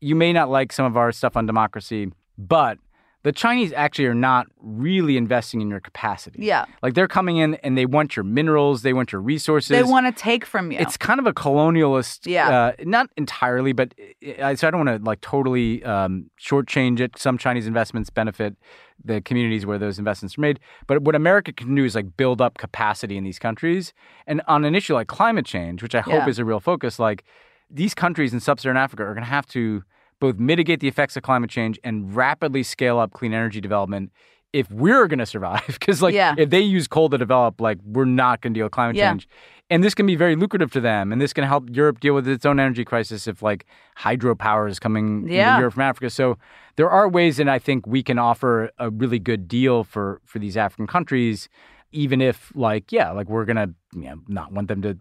You may not like some of our stuff on democracy, but the Chinese actually are not really investing in your capacity.
Yeah.
like they're coming in and they want your minerals, they want your resources.
They want to take from you.
It's kind of a colonialist,
Yeah.
uh, not entirely, but uh, so I don't want to like totally um, shortchange it. Some Chinese investments benefit the communities where those investments are made, but what America can do is like build up capacity in these countries, and on an issue like climate change, which I hope
Yeah.
is a real focus, like these countries in sub-Saharan Africa are going to have to both mitigate the effects of climate change and rapidly scale up clean energy development if we're going to survive because like
Yeah.
if they use coal to develop like we're not going to deal with climate
Yeah.
change and this can be very lucrative to them and this can help europe deal with its own energy crisis if like hydropower is coming
Yeah.
europe from africa so there are ways and i think we can offer a really good deal for for these african countries even if like yeah like we're going to you know, not want them to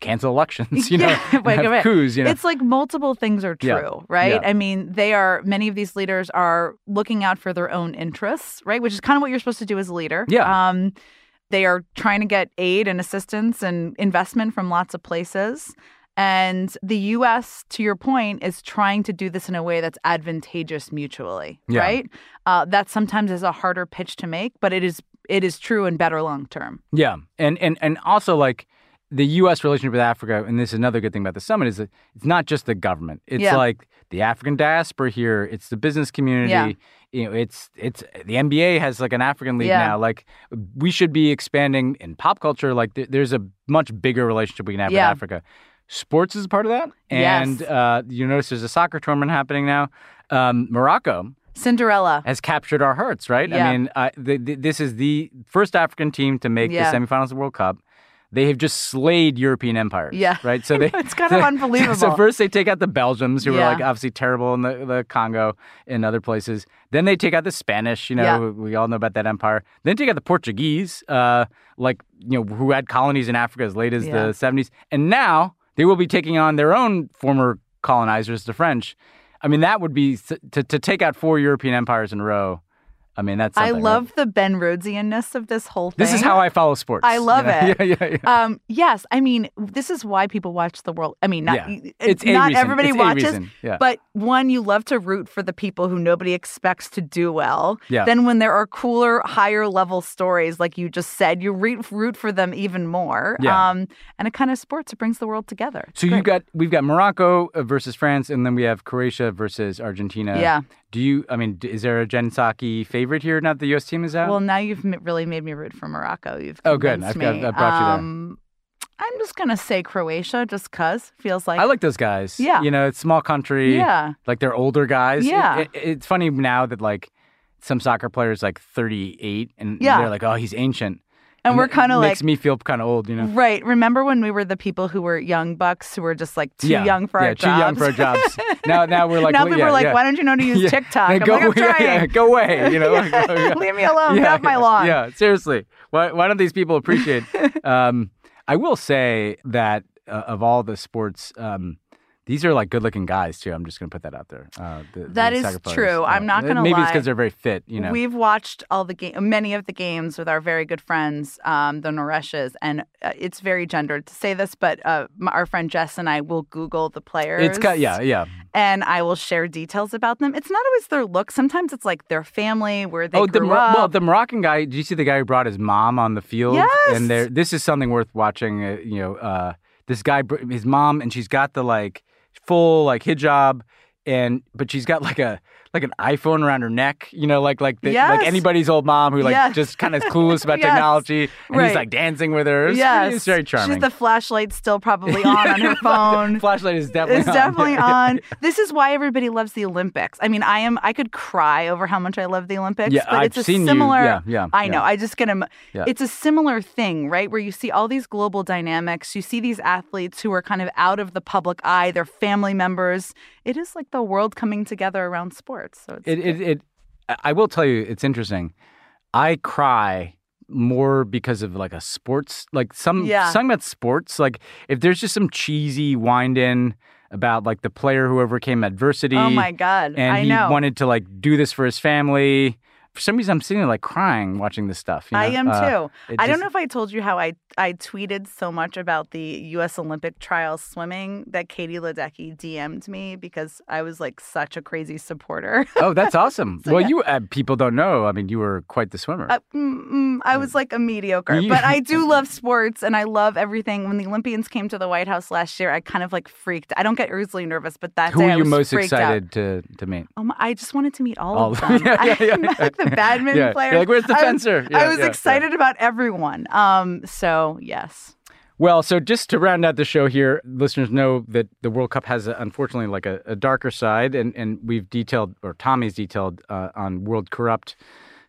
cancel elections you know
Yeah, wait,
have coups you know
It's like multiple things are true,
Yeah.
right?
Yeah.
I mean, they are many of these leaders are looking out for their own interests, right? Which is kind of what you're supposed to do as a leader.
Yeah.
Um, they are trying to get aid and assistance and investment from lots of places. And the U.S., to your point, is trying to do this in a way that's advantageous mutually,
Yeah.
right? Uh, that sometimes is a harder pitch to make, but it is it is true and better long term.
Yeah, and and and also like the U.S. relationship with Africa, and this is another good thing about the summit is that it's not just the government. It's
Yeah.
like the African diaspora here. It's the business community.
Yeah.
You know, it's it's the NBA has like an African league
Yeah.
now. Like we should be expanding in pop culture. Like th- there's a much bigger relationship we can have with Africa. Sports is a part of that,
Yes.
and uh, you notice there's a soccer tournament happening now. Um, Morocco
Cinderella.
has captured our hearts, right?
Yeah.
I mean, uh, the, the, this is the first African team to make
Yeah.
the semifinals of the World Cup. They have just slayed European empires.
Yeah.
Right. So they.
It's kind of
so-
unbelievable.
So first they take out the Belgians, who
Yeah.
were like obviously terrible in the, the Congo and other places. Then they take out the Spanish. You know,
Yeah.
we all know about that empire. Then take out the Portuguese, uh, like you know, who had colonies in Africa as late as
Yeah.
the seventies. And now they will be taking on their own former colonizers, the French. I mean, that would be to to take out four European empires in a row. I mean, that's
I love
right?
the Ben Rhodesianness of this whole thing.
This is how I follow sports.
I love
you know?
it.
Yeah, yeah, yeah.
Um, yes, I mean this is why people watch the world. I mean, not
Yeah.
it-
It's
not everybody
It's
watches.
Yeah.
but one, you love to root for the people who nobody expects to do well.
Yeah.
Then when there are cooler, higher level stories, like you just said, you root root for them even more.
Yeah.
Um, and it kind of sports. It brings the world together. It's
So you
great.
got we've got Morocco uh, versus France, and then we have Croatia versus Argentina.
Yeah.
Do you? I mean, is there a Jen Psaki favorite here? Not the U.S. team is out.
Well, now you've really made me root for Morocco. You've
Oh, good. I've got- I brought you there.
Um, I'm just gonna say Croatia, just cause feels like
I like those guys.
Yeah.
You know, it's small country.
Yeah.
Like they're older guys. It-
Yeah.
it- it's funny now that like some soccer players like 38 and
Yeah.
they're like, oh, he's ancient.
And we're kind of like
makes me feel kind of old. You know.
Right. Remember when we were the people who were young bucks who were just like too
yeah.
young for our jobs?
yeah,
our
too
jobs?
young for our jobs. now, now we're like,
now
well,
people
yeah,
are like,
yeah.
why don't you know to use
Yeah.
TikTok? I'm
go,
like, I'm trying.
yeah, go away. You know, yeah.
Leave me alone. Get off my lawn.
Yeah, seriously. Why, why don't these people appreciate? um, I will say that uh, of all the sports, um, these are like good-looking guys too. I'm just going to put that out there. Uh, the,
That
the
is true. I'm not gonna
Maybe it's because they're very fit. You know.
We've watched all the game, many of the games with our very good friends, um, the Noreshes, and uh, it's very gendered to say this, but uh, our friend Jess and I will Google the players.
it's got yeah, yeah.
and I will share details about them. It's not always their look. Sometimes it's like their family, where they
oh, the
grew
Mor-
up.
well, the Moroccan guy. Did you see the guy who brought his mom on the field?
Yes.
And there, this is something worth watching. Uh, you know, uh, this guy, his mom, and she's got the like full like hijab, and but she's got like a like an iPhone around her neck, you know, like like the,
Yes.
like anybody's old mom who like
Yes.
just kind of clueless about
Yes.
technology, and
Right.
he's like dancing with her. It's,
yes,
it's very charming.
She's the flashlight still probably on on her phone.
Flashlight is definitely
It's
on.
definitely on. This is why everybody loves the Olympics. I mean, I am. I could cry over how much I love the Olympics,
Yeah,
but
I've
it's a
seen you-
similar.
yeah, yeah,
I
yeah.
know. I just get em-
Yeah.
It's a similar thing, right? Where you see all these global dynamics. You see these athletes who are kind of out of the public eye. Their family members. It is like the world coming together around sports. So it's
It, it, it, I will tell you, it's interesting. I cry more because of like a sports, like some
Yeah.
something about sports. Like if there's just some cheesy wind in about like the player who overcame adversity.
oh my god!
And
I
he
know.
wanted to like do this for his family. For some reason, I'm sitting there like crying watching this stuff. you
I am
Uh,
too. I don't
just-
know if I told you how I, I tweeted so much about the U.S. Olympic trials swimming that Katie Ledecky DM'd me because I was like such a crazy supporter.
Oh, that's awesome.
So,
well,
yeah.
you uh, people don't know. I mean, you were quite the swimmer.
Uh, mm, mm, I was like a mediocre, but I do love sports and I love everything. When the Olympians came to the White House last year, I kind of like freaked. I don't get easily nervous, but that
Who
day I was
most
freaked out.
excited to to meet?
My, I just wanted to meet all,
All
of them.
Yeah, yeah, yeah.
The badminton
Yeah.
players.
Like, "Where's the
I was-
fencer?" Yeah,
I was
yeah,
excited about everyone. Um, so yes.
Well, so just to round out the show here, listeners know that the World Cup has, a, unfortunately, like a, a darker side, and, and we've detailed, or Tommy's detailed uh, on World Corrupt,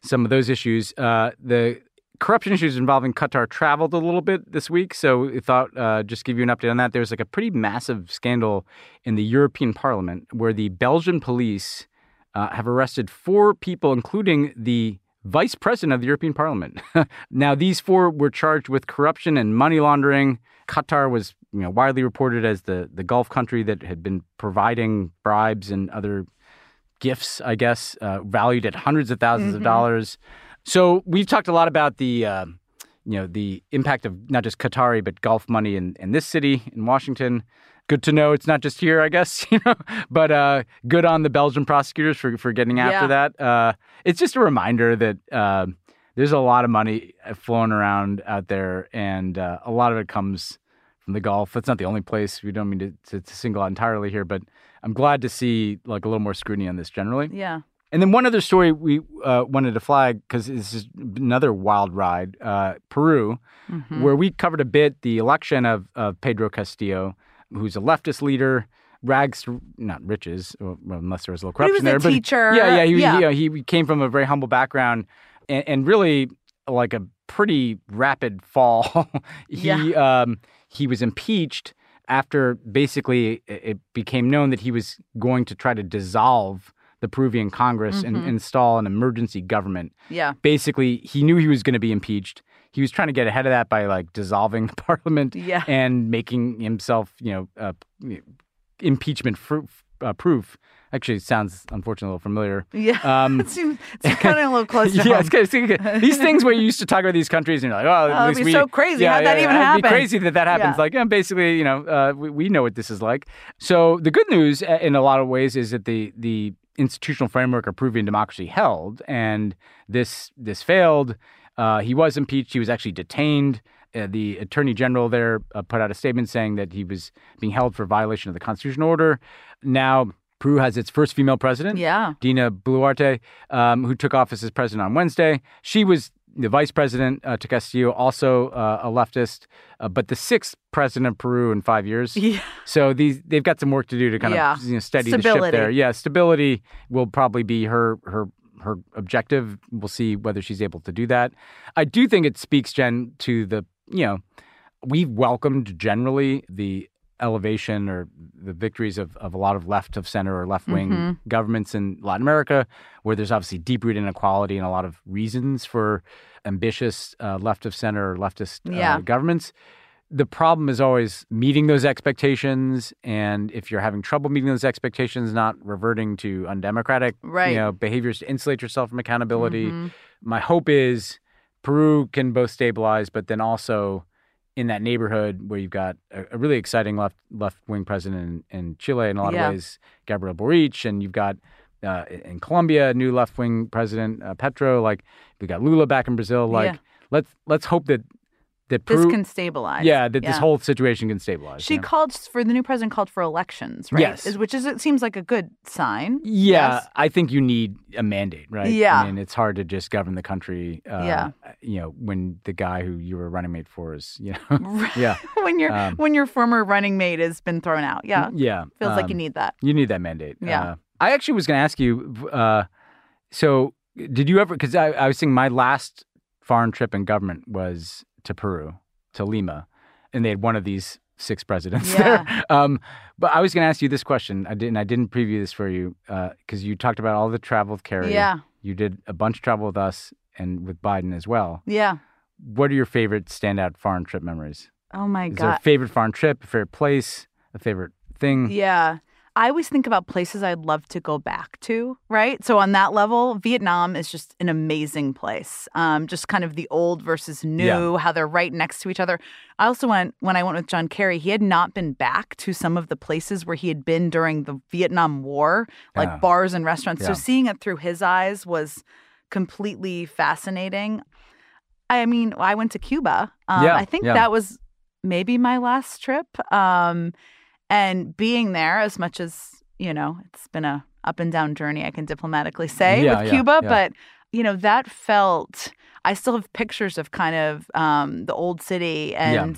some of those issues. Uh, the corruption issues involving Qatar traveled a little bit this week, so we thought uh, just give you an update on that. There's like a pretty massive scandal in the European Parliament where the Belgian police uh, have arrested four people, including the vice president of the European Parliament. now, these four were charged with corruption and money laundering. Qatar was you know, widely reported as the, the Gulf country that had been providing bribes and other gifts, I guess, uh, valued at hundreds of 1000s of dollars. So we've talked a lot about the, uh, you know, the impact of not just Qatari but Gulf money in, in this city in Washington. Good to know it's not just here, I guess, you know, but uh, good on the Belgian prosecutors for for getting after
Yeah.
that. Uh, it's just a reminder that uh, there's a lot of money flowing around out there, and uh, a lot of it comes from the Gulf. That's not the only place. We don't mean to, to, to single out entirely here, but I'm glad to see like a little more scrutiny on this generally.
Yeah.
And then one other story we uh, wanted to flag because this is another wild ride, uh, Peru,
Mm-hmm.
where we covered a bit the election of, of Pedro Castillo, who's a leftist leader, rags to not riches, well, unless there was a little corruption
But he was a
there.
teacher.
yeah, yeah, he,
Yeah.
He, uh, he came from a very humble background, and, and really like a pretty rapid fall. he um, he was impeached after basically it became known that he was going to try to dissolve the Peruvian Congress and
Mhm.
install an emergency government.
Yeah.
Basically, he knew he was going to be impeached. He was trying to get ahead of that by like dissolving the parliament
Yeah.
and making himself, you know, uh, impeachment fru- uh, proof. Actually, it sounds unfortunately a little familiar.
Yeah.
Um,
it seems it's kind of a little close to
yeah, it's, good- it's these things where you used to talk about these countries and you're like, oh, at
Oh,
least
it'd be
we,
so crazy.
Yeah,
How'd that
yeah,
even
yeah, It'd be
happen?
crazy that that happens. Like, basically, you know, uh, we, we know what this is like. So the good news, uh, in a lot of ways, is that the the institutional framework of Peruvian democracy held, and this this failed. Uh, he was impeached. He was actually detained. Uh, the attorney general there uh, put out a statement saying that he was being held for violation of the constitutional order. Now Peru has its first female president.
Yeah.
Dina Boluarte, um, who took office as president on Wednesday. She was the vice president uh, to Castillo, also uh, a leftist, uh, but the sixth president of Peru in five years.
Yeah.
So these they've got some work to do to kind
Yeah.
of you know, steady the ship there. Yeah, stability will probably be her her her objective. We'll see whether she's able to do that. I do think it speaks, Jen, to the you know we've welcomed generally the elevation or the victories of, of a lot of left of center or left wing
Mhm.
governments in Latin America, where there's obviously deep rooted inequality and a lot of reasons for ambitious uh, left of center or leftist uh,
Yeah.
governments. The problem is always meeting those expectations, and if you're having trouble meeting those expectations, not reverting to undemocratic
Right.
you know, behaviors to insulate yourself from accountability.
Mhm.
My hope is Peru can both stabilize, but then also in that neighborhood where you've got a, a really exciting left left wing president in, in Chile in a lot
Yeah.
of ways, Gabriel Boric, and you've got uh, in Colombia a new left wing president uh, Petro. Like we got Lula back in Brazil. Like
Yeah.
let's let's hope that that
this can stabilize.
yeah, that this whole situation can stabilize.
She
know?
called for the new president called for elections, right?
Yes.
Is, which is it seems like a good sign.
Yeah,
Yes.
I think you need a mandate, right?
Yeah.
I mean, it's hard to just govern the country. Uh,
Yeah.
You know, when the guy who you were running mate for is, you know, yeah,
when your
Um,
when your former running mate has been thrown out. Yeah.
yeah.
Feels like you
um,
need that.
You need that mandate.
Yeah.
Uh, I actually was going to ask you. Uh, so, did you ever? Because I, I was thinking my last foreign trip in government was to Peru, to Lima, and they had one of these six presidents
Yeah.
there. Um, but I was going to ask you this question. I didn't. I didn't preview this for you because you talked about all the travel with Kerry.
Yeah.
You did a bunch of travel with us and with Biden as well.
Yeah.
What are your favorite standout foreign trip memories?
Oh my
Is there
god.
a favorite foreign trip, a favorite place, a favorite thing?
Yeah. I always think about places I'd love to go back to, right? So on that level, Vietnam is just an amazing place. Um, just kind of the old versus new, how they're right next to each other. I also went when I went with John Kerry. He had not been back to some of the places where he had been during the Vietnam War, like
Yeah.
bars and restaurants. So seeing it through his eyes was completely fascinating. I mean, I went to Cuba. Um,
Yeah,
I think
yeah.
that was maybe my last trip. Um, and being there, as much as you know, it's been a up and down journey. I can diplomatically say
Yeah,
with
yeah,
Cuba,
yeah.
but you know that felt. I still have pictures of kind of um, the old city and.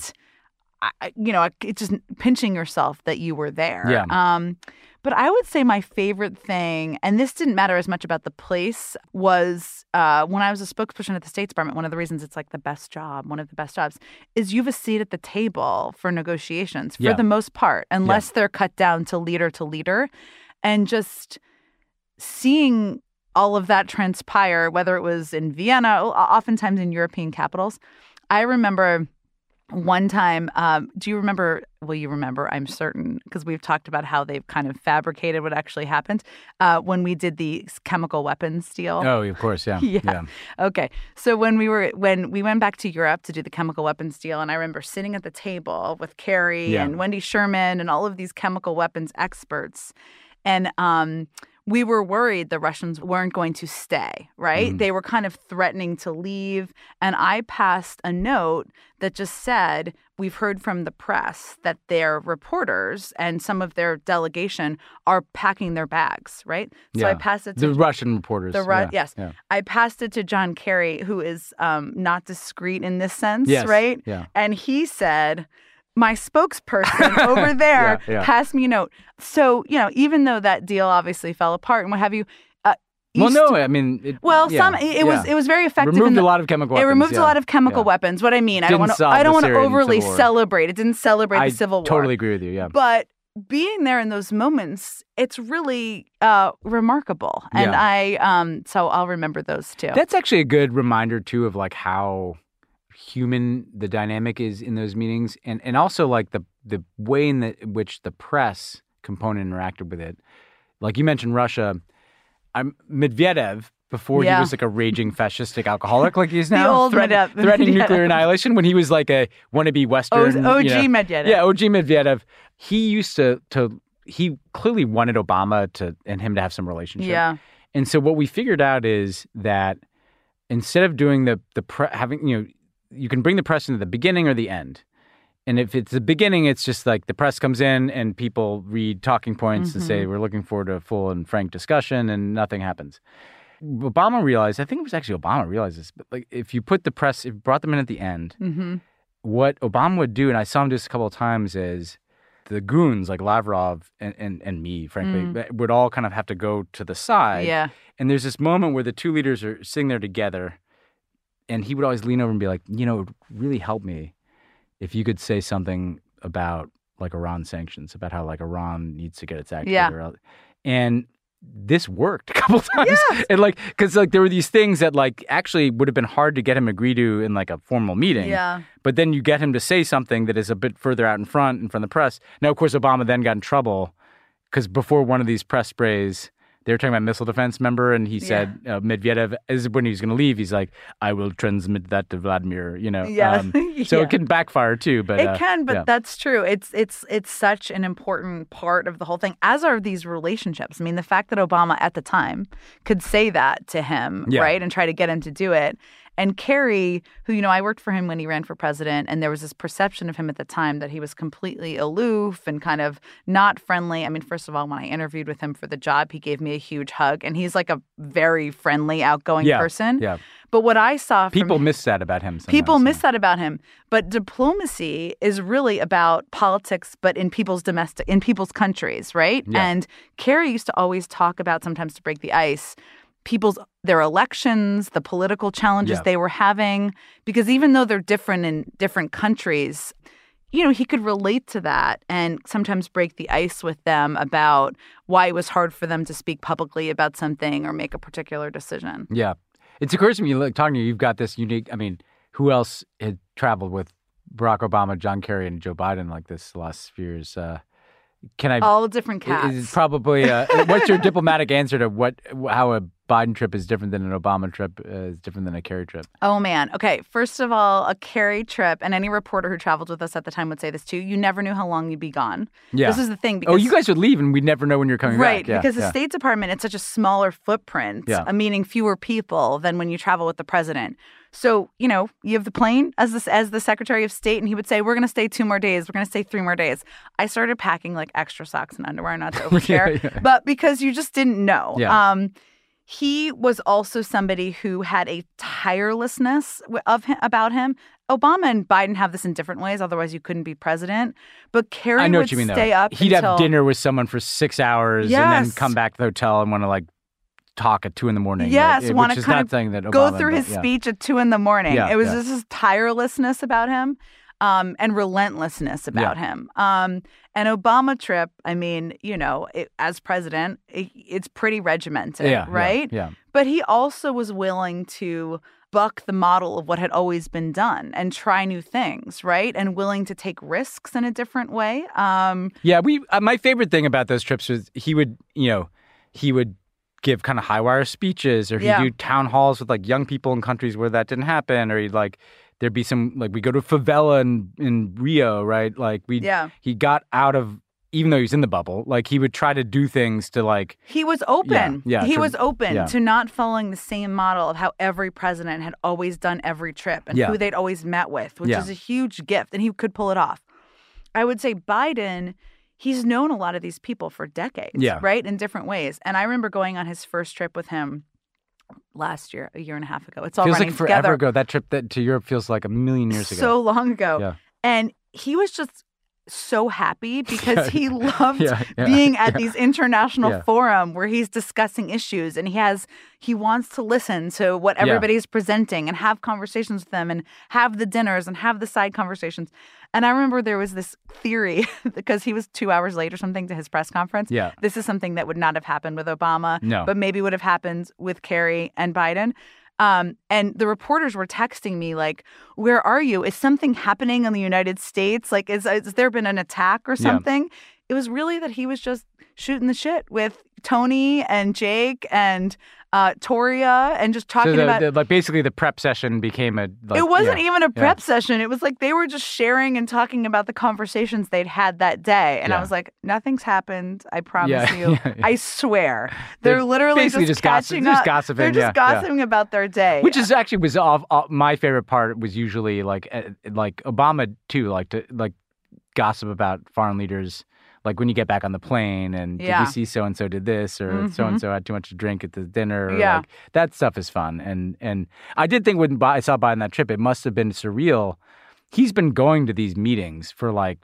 I, you know, it's just pinching yourself that you were there.
Yeah.
Um, but I would say my favorite thing, and this didn't matter as much about the place, was uh, when I was a spokesperson at the State Department. One of the reasons it's like the best job, one of the best jobs, is you have a seat at the table for negotiations for
Yeah.
the most part, unless they're cut down to leader to leader. And just seeing all of that transpire, whether it was in Vienna, oftentimes in European capitals. I remember one time, um, do you remember? Well, you remember, I'm certain, because we've talked about how they've kind of fabricated what actually happened uh, when we did the chemical weapons deal.
Oh, of course, yeah,
Yeah. Okay. So when we were when we went back to Europe to do the chemical weapons deal, and I remember sitting at the table with Kerry
Yeah.
and Wendy Sherman and all of these chemical weapons experts, and um, we were worried the Russians weren't going to stay. Right?
Mhm.
They were kind of threatening to leave, and I passed a note that just said. We've heard from the press that their reporters and some of their delegation are packing their bags, right? So I passed it to
The Russian reporters.
The Ru-
yeah,
yes.
Yeah.
I passed it to John Kerry, who is um, not discreet in this sense,
Yes,
right?
yeah.
And he said, my spokesperson over there
Yeah, yeah.
passed me a note. So, you know, even though that deal obviously fell apart and what have you. Uh,
Well, no, I mean, it,
Well,
yeah,
some it, was it was very effective.
removed
the,
a lot of chemical weapons.
it removed a lot of chemical weapons. What I mean, I don't want to I don't want to overly celebrate. It didn't celebrate
I
the civil war.
totally agree with you. Yeah.
But being there in those moments, it's really uh, remarkable, and. I um so I'll remember those too.
That's actually a good reminder too of like how human the dynamic is in those meetings, and and also like the the way in the, which the press component interacted with it. Like you mentioned, Russia. I'm Medvedev before
Yeah.
he was like a raging fascistic alcoholic, like he is now, threat-
Medvedev.
threatening
Yeah.
nuclear annihilation. When he was like a wannabe Western,
O- OG
you know-
Medvedev.
yeah, OG Medvedev. He used to to he clearly wanted Obama to and him to have some relationship.
Yeah.
And so what we figured out is that instead of doing the the pre- having you know you can bring the press into the beginning or the end. And if it's the beginning, it's just like the press comes in and people read talking points and
Mm-hmm.
say we're looking forward to a full and frank discussion, and nothing happens. Obama realized, I think it was actually Obama realized this, but like if you put the press, if you brought them in at the end,
Mm-hmm.
what Obama would do, and I saw him do this a couple of times, is the goons like Lavrov and, and, and me, frankly, would all kind of have to go to the side.
Mm. Yeah.
And there's this moment where the two leaders are sitting there together, and he would always lean over and be like, you know, it would really help me if you could say something about like Iran sanctions, about how like Iran needs to get its act
Yeah.
together. And this worked a couple times. And like, because like there were these things that like actually would have been hard to get him to agree to in like a formal meeting.
Yeah.
But then you get him to say something that is a bit further out in front in front of the press. Now, of course, Obama then got in trouble because before one of these press sprays, they were talking about missile defense, member, and he said uh, Medvedev is when he was going to leave. He's like, "I will transmit that to Vladimir." You know,
Yeah.
Um, so
Yeah.
it can backfire too. But
It
uh,
can, but
yeah.
that's true. It's it's it's such an important part of the whole thing, as are these relationships. I mean, the fact that Obama at the time could say that to him,
Yeah.
right, and try to get him to do it, And Kerry, who, you know, I worked for him when he ran for president, and there was this perception of him at the time that he was completely aloof and kind of not friendly. I mean, first of all, when I interviewed with him for the job, he gave me a huge hug, and he's like a very friendly, outgoing
Yeah,
person.
yeah.
But what I saw from
People miss that about him.
People miss that about him. But diplomacy is really about politics, but in people's domestic, in people's countries, right?
Yeah.
And Kerry used to always talk about, sometimes to break the ice, people's their elections, the political challenges
Yeah.
they were having, because even though they're different in different countries, you know, he could relate to that and sometimes break the ice with them about why it was hard for them to speak publicly about something or make a particular decision.
Yeah. It occurs to me, like talking to you, you've got this unique. I mean, who else had traveled with Barack Obama, John Kerry, and Joe Biden like this last few years? Uh, can I?
All different cats.
Is probably. What's your diplomatic answer to what how a Biden trip is different than an Obama trip uh, is different than a Kerry trip?
Oh man. Okay. First of all, a Kerry trip, and any reporter who traveled with us at the time would say this too. You never knew how long you'd be gone.
Yeah.
This is the thing. Because,
oh, you guys would leave, and we'd never know when you're coming
Right,
back. Yeah,
because the. State Department it's such a smaller footprint,
Yeah.
uh, meaning fewer people than when you travel with the president. So you know you have the plane as this as the Secretary of State, and he would say, "We're going to stay two more days. We're going to stay three more days." I started packing like extra socks and underwear, not to overshare,
yeah.
but because you just didn't know.
Yeah.
Um, he was also somebody who had a tirelessness of him, about him. Obama and Biden have this in different ways. Otherwise, you couldn't be president. But Kerry
I know
would
what you mean.
stay
though.
up.
He'd
until,
have dinner with someone for six hours, and then come back to the hotel and want to like talk at two in the morning.
Yes,
like,
wanna kind of
that
go through
does,
his
yeah.
speech at two in the morning.
Yeah,
it was
yeah.
just this tirelessness about him um, and relentlessness about him. Um, an Obama trip, I mean, you know, it, as president, it, it's pretty regimented,
Yeah, yeah,
right?
yeah.
But he also was willing to buck the model of what had always been done and try new things, right? And willing to take risks in a different way. Um,
Yeah, we. Uh, my favorite thing about those trips was he would, you know, he would give kind of high wire speeches, or he'd
Yeah.
do town halls with like young people in countries where that didn't happen, or he'd like there'd be some like we go to favela in in Rio, right? Like we,
Yeah.
he got out of even though he was in the bubble, like he would try to do things to like
He was open.
yeah,
he
to-
was open
yeah.
to not following the same model of how every president had always done every trip and
Yeah.
who they'd always met with, which
Yeah.
is a huge gift, and he could pull it off. I would say Biden, he's known a lot of these people for decades,
Yeah.
right, in different ways. And I remember going on his first trip with him last year, a year and a half ago. It's all
feels
running
like forever
together
ago. That trip that to Europe feels like a million years ago.
so long ago.
Yeah.
And he was just so happy because he loved
Yeah, yeah,
being at
yeah.
these international forum where he's discussing issues and he has he wants to listen to what everybody's presenting and have conversations with them and have the dinners and have the side conversations. And I remember there was this theory because he was 2 hours late or something to his press conference.
Yeah.
This is something that would not have happened with Obama,
No.
but maybe would have happened with Kerry and Biden. Um, and the reporters were texting me like, "Where are you? Is something happening in the United States? Like, is has there been an attack or
Yeah.
something?" It was really that he was just shooting the shit with Tony and Jake and uh, Toria and just
So
talking
the,
about.
the- like basically the prep session became a. Like,
it wasn't
yeah.
even a
yeah.
prep session. It was like they were just sharing and talking about the conversations they'd had that day. And I was like, nothing's happened. I promise
Yeah,
you.
yeah, yeah.
I swear. They're,
They're
literally just,
just gossip-
catching
just gossiping,
They're just
yeah, yeah.
gossiping about their day.
Which is actually was off, off- my favorite part was usually like uh, like Obama too, like to like gossip about foreign leaders. Like when you get back on the plane and did you see so and so did this or so and so had too much to drink at the dinner?
Yeah.
like, that stuff is fun. And and I did think when I saw Biden that trip, it must have been surreal. He's been going to these meetings for like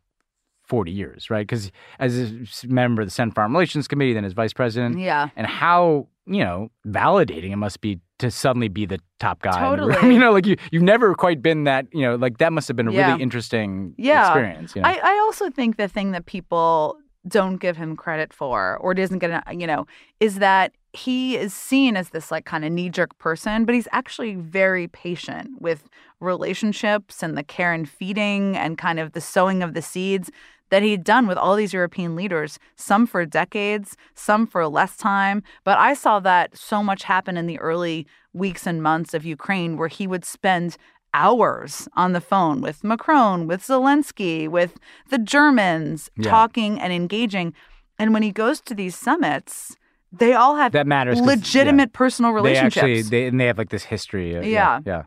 40 years, right? Because as a member of the Senate Foreign Relations Committee, then as vice president,
Yeah.
and how you know validating it must be to suddenly be the top guy. in the room.
Totally.
you know, like you you've never quite been that. You know, like that must have been a
Yeah.
really interesting
Yeah.
experience. You know?
I, I also think the thing that people don't give him credit for or doesn't get, you know, is that he is seen as this like kind of knee jerk person, but he's actually very patient with relationships and the care and feeding and kind of the sowing of the seeds that he'd done with all these European leaders, some for decades, some for less time. But I saw that so much happen in the early weeks and months of Ukraine where he would spend hours on the phone with Macron, with Zelensky, with the Germans,
Yeah.
talking and engaging. And when he goes to these summits, they all have
that matters.
legitimate personal
yeah, They
relationships.
actually they and they have like this history. uh,
Yeah.
yeah.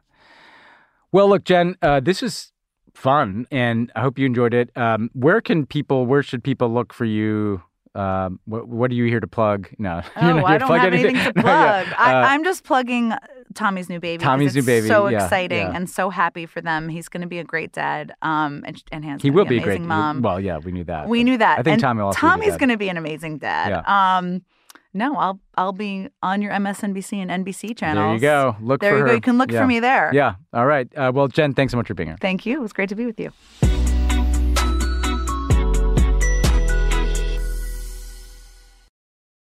Well, look, Jen, uh, this is fun, and I hope you enjoyed it. Um, where can people? Where should people look for you? Um, what, what are you here to plug? No,
oh, I don't have anything, anything to plug.
yeah.
uh, I, am just plugging Tommy's new baby.
Tommy's new baby.
So
yeah,
exciting
yeah.
and so happy for them. He's going to be a great dad. Um, and, and Hannah's
he will
be,
be a great
mom.
Well, yeah, we knew that.
We knew that.
I think
and
Tommy will.
Tommy's going to be an amazing dad. Um, no, I'll I'll be on your MSNBC and NBC channels.
There you go. Look
there
for
you
her.
go. You can look for me there.
Yeah. All right. Uh, well, Jen, thanks so much for being here.
Thank you. It was great to be with you.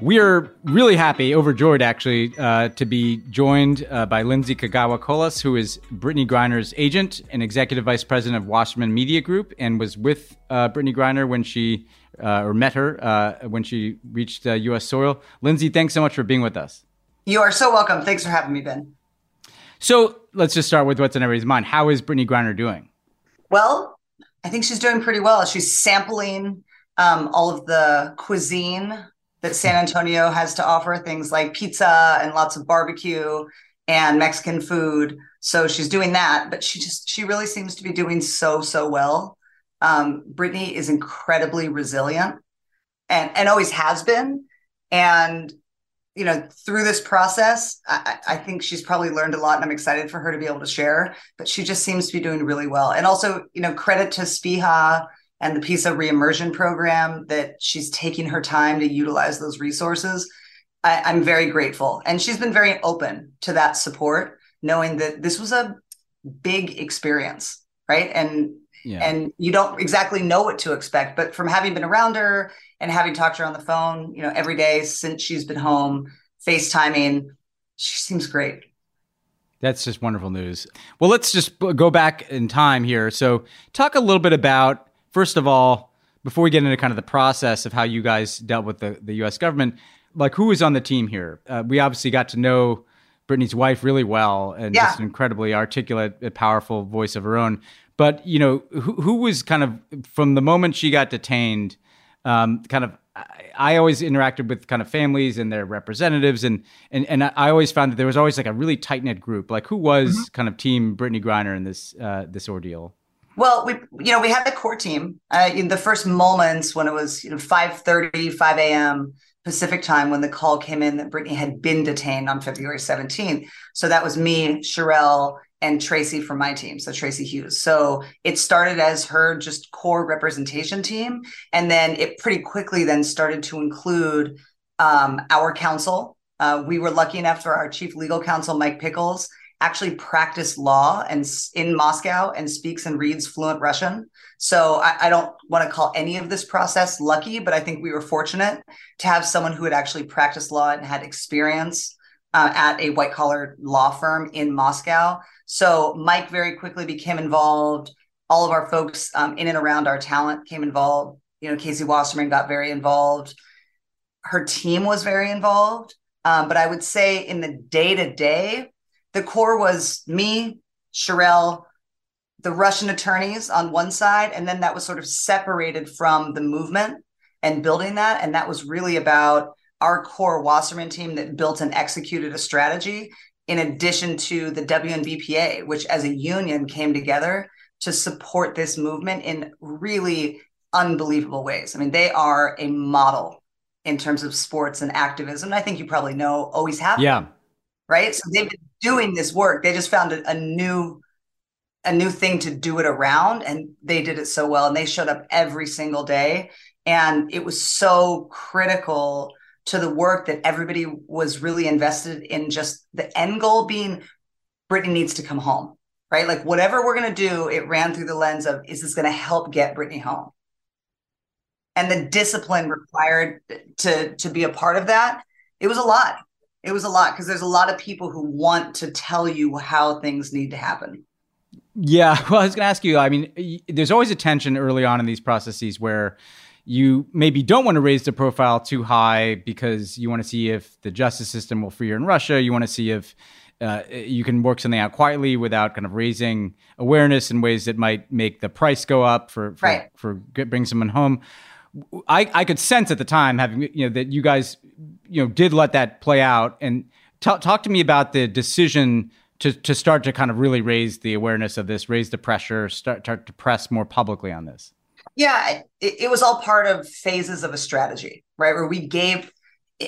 We are really happy, overjoyed actually, uh, to be joined uh, by Lindsay Kagawa Colas, who is Brittney Griner's agent and executive vice president of Wasserman Media Group, and was with uh, Brittney Griner when she uh, or met her uh, when she reached U.S. soil. Lindsay, thanks so much for being with us.
You are so welcome. Thanks for having me, Ben.
So let's just start with what's in everybody's mind. How is Brittney Griner doing?
Well, I think she's doing pretty well. She's sampling um, all of the cuisine that San Antonio has to offer, things like pizza and lots of barbecue and Mexican food. So she's doing that, but she just she really seems to be doing so so well. Um, Brittney is incredibly resilient and and always has been. And you know, through this process, I, I think she's probably learned a lot, and I'm excited for her to be able to share. But she just seems to be doing really well. And also, you know, credit to Spiha and the PISA reimmersion program that she's taking her time to utilize those resources. I, I'm very grateful. And she's been very open to that support, knowing that this was a big experience, right? And yeah. and you don't exactly know what to expect, but from having been around her and having talked to her on the phone, you know, every day since she's been home, FaceTiming, she seems great.
That's just wonderful news. Well, let's just go back in time here. So, talk a little bit about first of all, before we get into kind of the process of how you guys dealt with the, the U.S. government, like who was on the team here? Uh, we obviously got to know Brittney's wife really well and
yeah.
just an incredibly articulate, powerful voice of her own. But you know, who, who was kind of from the moment she got detained, um, kind of. I, I always interacted with kind of families and their representatives, and and and I always found that there was always like a really tight knit group. Like who was mm-hmm. kind of team Brittney Griner in this uh, this ordeal?
Well, we you know we had the core team uh, in the first moments when it was you know 5:30, 5 a.m. Pacific time when the call came in that Brittney had been detained on February 17th. So that was me, Cherelle, and Tracy from my team, so Tracy Hughes. So it started as her just core representation team, and then it pretty quickly then started to include um, our counsel. Uh, we were lucky enough for our chief legal counsel, Mike Pickles, actually practiced law and in Moscow and speaks and reads fluent Russian. So I, I don't want to call any of this process lucky, but I think we were fortunate to have someone who had actually practiced law and had experience uh, at a white collar law firm in Moscow. So Mike very quickly became involved. All of our folks um, in and around our talent came involved. You know, Casey Wasserman got very involved. Her team was very involved. Um, but I would say in the day to day, the core was me, Cherelle, the Russian attorneys on one side, and then that was sort of separated from the movement and building that. And that was really about our core Wasserman team that built and executed a strategy, in addition to the WNBPA, which as a union came together to support this movement in really unbelievable ways. I mean, they are a model in terms of sports and activism. I think you probably know, always have.
Yeah.
Right. So they've been doing this work. They just found a, a new a new thing to do it around and they did it so well and they showed up every single day. And it was so critical to the work that everybody was really invested in just the end goal being Brittney needs to come home right? Like whatever we're going to do it ran through the lens of is this going to help get Brittney home? And the discipline required to to be a part of that it was a lot it was a lot because there's a lot of people who want to tell you how things need to happen.
Yeah, well, I was going to ask you. I mean, there's always a tension early on in these processes where you maybe don't want to raise the profile too high because you want to see if the justice system will free you in Russia. You want to see if uh, you can work something out quietly without kind of raising awareness in ways that might make the price go up for for,
right.
for bring someone home. I, I could sense at the time having you know that you guys you know did let that play out and t- talk to me about the decision to to start to kind of really raise the awareness of this, raise the pressure, start, start to press more publicly on this.
Yeah, it, it was all part of phases of a strategy, right? Where we gave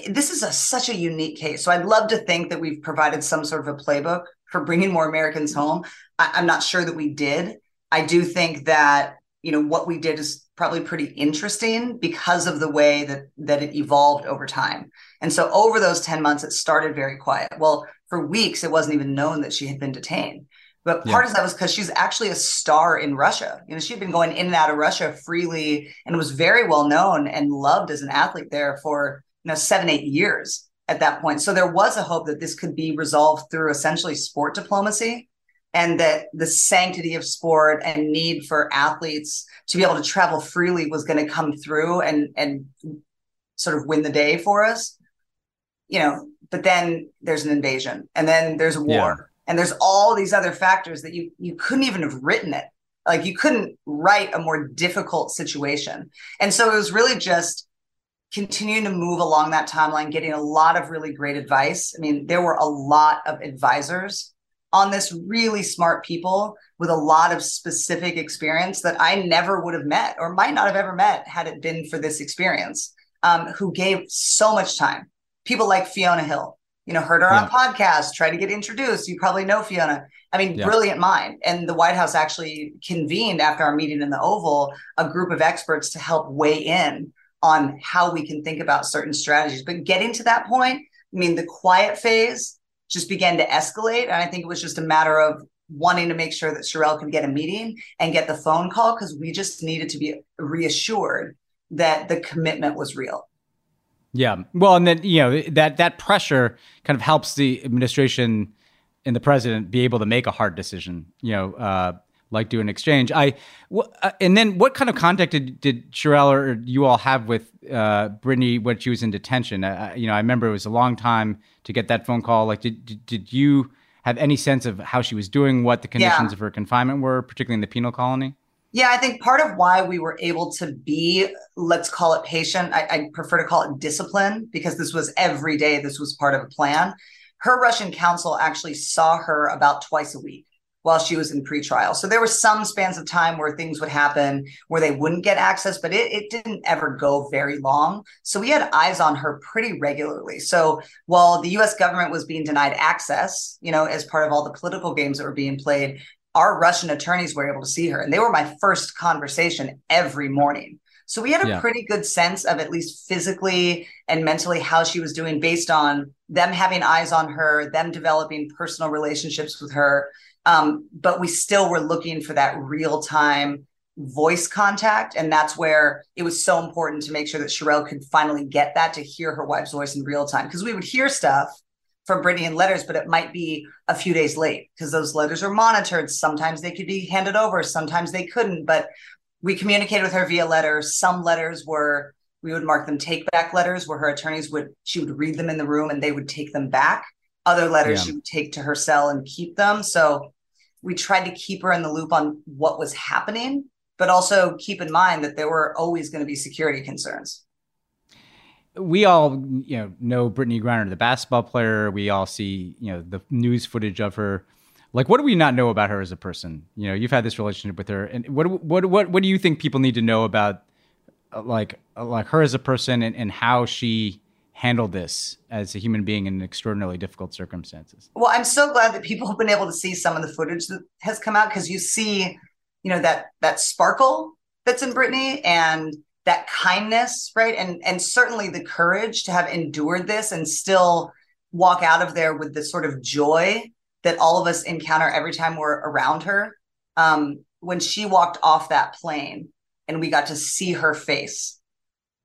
this is a, such a unique case. So I'd love to think that we've provided some sort of a playbook for bringing more Americans home. I, I'm not sure that we did. I do think that you know what we did is probably pretty interesting because of the way that that it evolved over time. And so over those 10 months it started very quiet. Well, for weeks it wasn't even known that she had been detained. But part yeah. of that was because she's actually a star in Russia. You know, she'd been going in and out of Russia freely and was very well known and loved as an athlete there for you know seven, eight years at that point. So there was a hope that this could be resolved through essentially sport diplomacy and that the sanctity of sport and need for athletes to be able to travel freely was going to come through and and sort of win the day for us you know but then there's an invasion and then there's a war yeah. and there's all these other factors that you you couldn't even have written it. Like you couldn't write a more difficult situation. And so it was really just continuing to move along that timeline getting a lot of really great advice. I mean there were a lot of advisors on this really smart people with a lot of specific experience that I never would have met or might not have ever met had it been for this experience, um, who gave so much time. People like Fiona Hill, you know, heard her yeah. on podcasts, tried to get introduced. You probably know Fiona. I mean, yeah. brilliant mind. And the White House actually convened after our meeting in the Oval a group of experts to help weigh in on how we can think about certain strategies. But getting to that point, I mean, the quiet phase just began to escalate. And I think it was just a matter of wanting to make sure that Cherelle could get a meeting and get the phone call because we just needed to be reassured that the commitment was real.
Yeah. Well, and then, you know, that that pressure kind of helps the administration and the president be able to make a hard decision, you know, uh, like do an exchange. I uh, and then what kind of contact did, did Cherelle or you all have with uh, Brittney when she was in detention? Uh, you know, I remember it was a long time to get that phone call. Like, did did, did you have any sense of how she was doing, what the conditions yeah. of her confinement were, particularly in the penal colony?
Yeah, I think part of why we were able to be, let's call it patient, I, I prefer to call it discipline because this was every day, this was part of a plan. Her Russian counsel actually saw her about twice a week while she was in pretrial. So there were some spans of time where things would happen where they wouldn't get access, but it, it didn't ever go very long. So we had eyes on her pretty regularly. So while the US government was being denied access, you know, as part of all the political games that were being played, our Russian attorneys were able to see her. And they were my first conversation every morning. So we had a yeah. pretty good sense of at least physically and mentally how she was doing based on them having eyes on her, them developing personal relationships with her. Um, but we still were looking for that real time voice contact. And that's where it was so important to make sure that Cherelle could finally get that to hear her wife's voice in real time. Because we would hear stuff from Brittney in letters, but it might be a few days late because those letters are monitored. Sometimes they could be handed over, sometimes they couldn't. But we communicated with her via letters. Some letters were we would mark them take back letters where her attorneys would she would read them in the room and they would take them back. Other letters yeah. she would take to her cell and keep them. So we tried to keep her in the loop on what was happening, but also keep in mind that there were always going to be security concerns.
We all, you know, know Brittney Griner, the basketball player. We all see, you know, the news footage of her like what do we not know about her as a person you know you've had this relationship with her and what what what what do you think people need to know about like like her as a person and, and how she handled this as a human being in extraordinarily difficult circumstances
well i'm so glad that people have been able to see some of the footage that has come out because you see you know that that sparkle that's in Brittney and that kindness right and and certainly the courage to have endured this and still walk out of there with this sort of joy that all of us encounter every time we're around her. Um, when she walked off that plane and we got to see her face,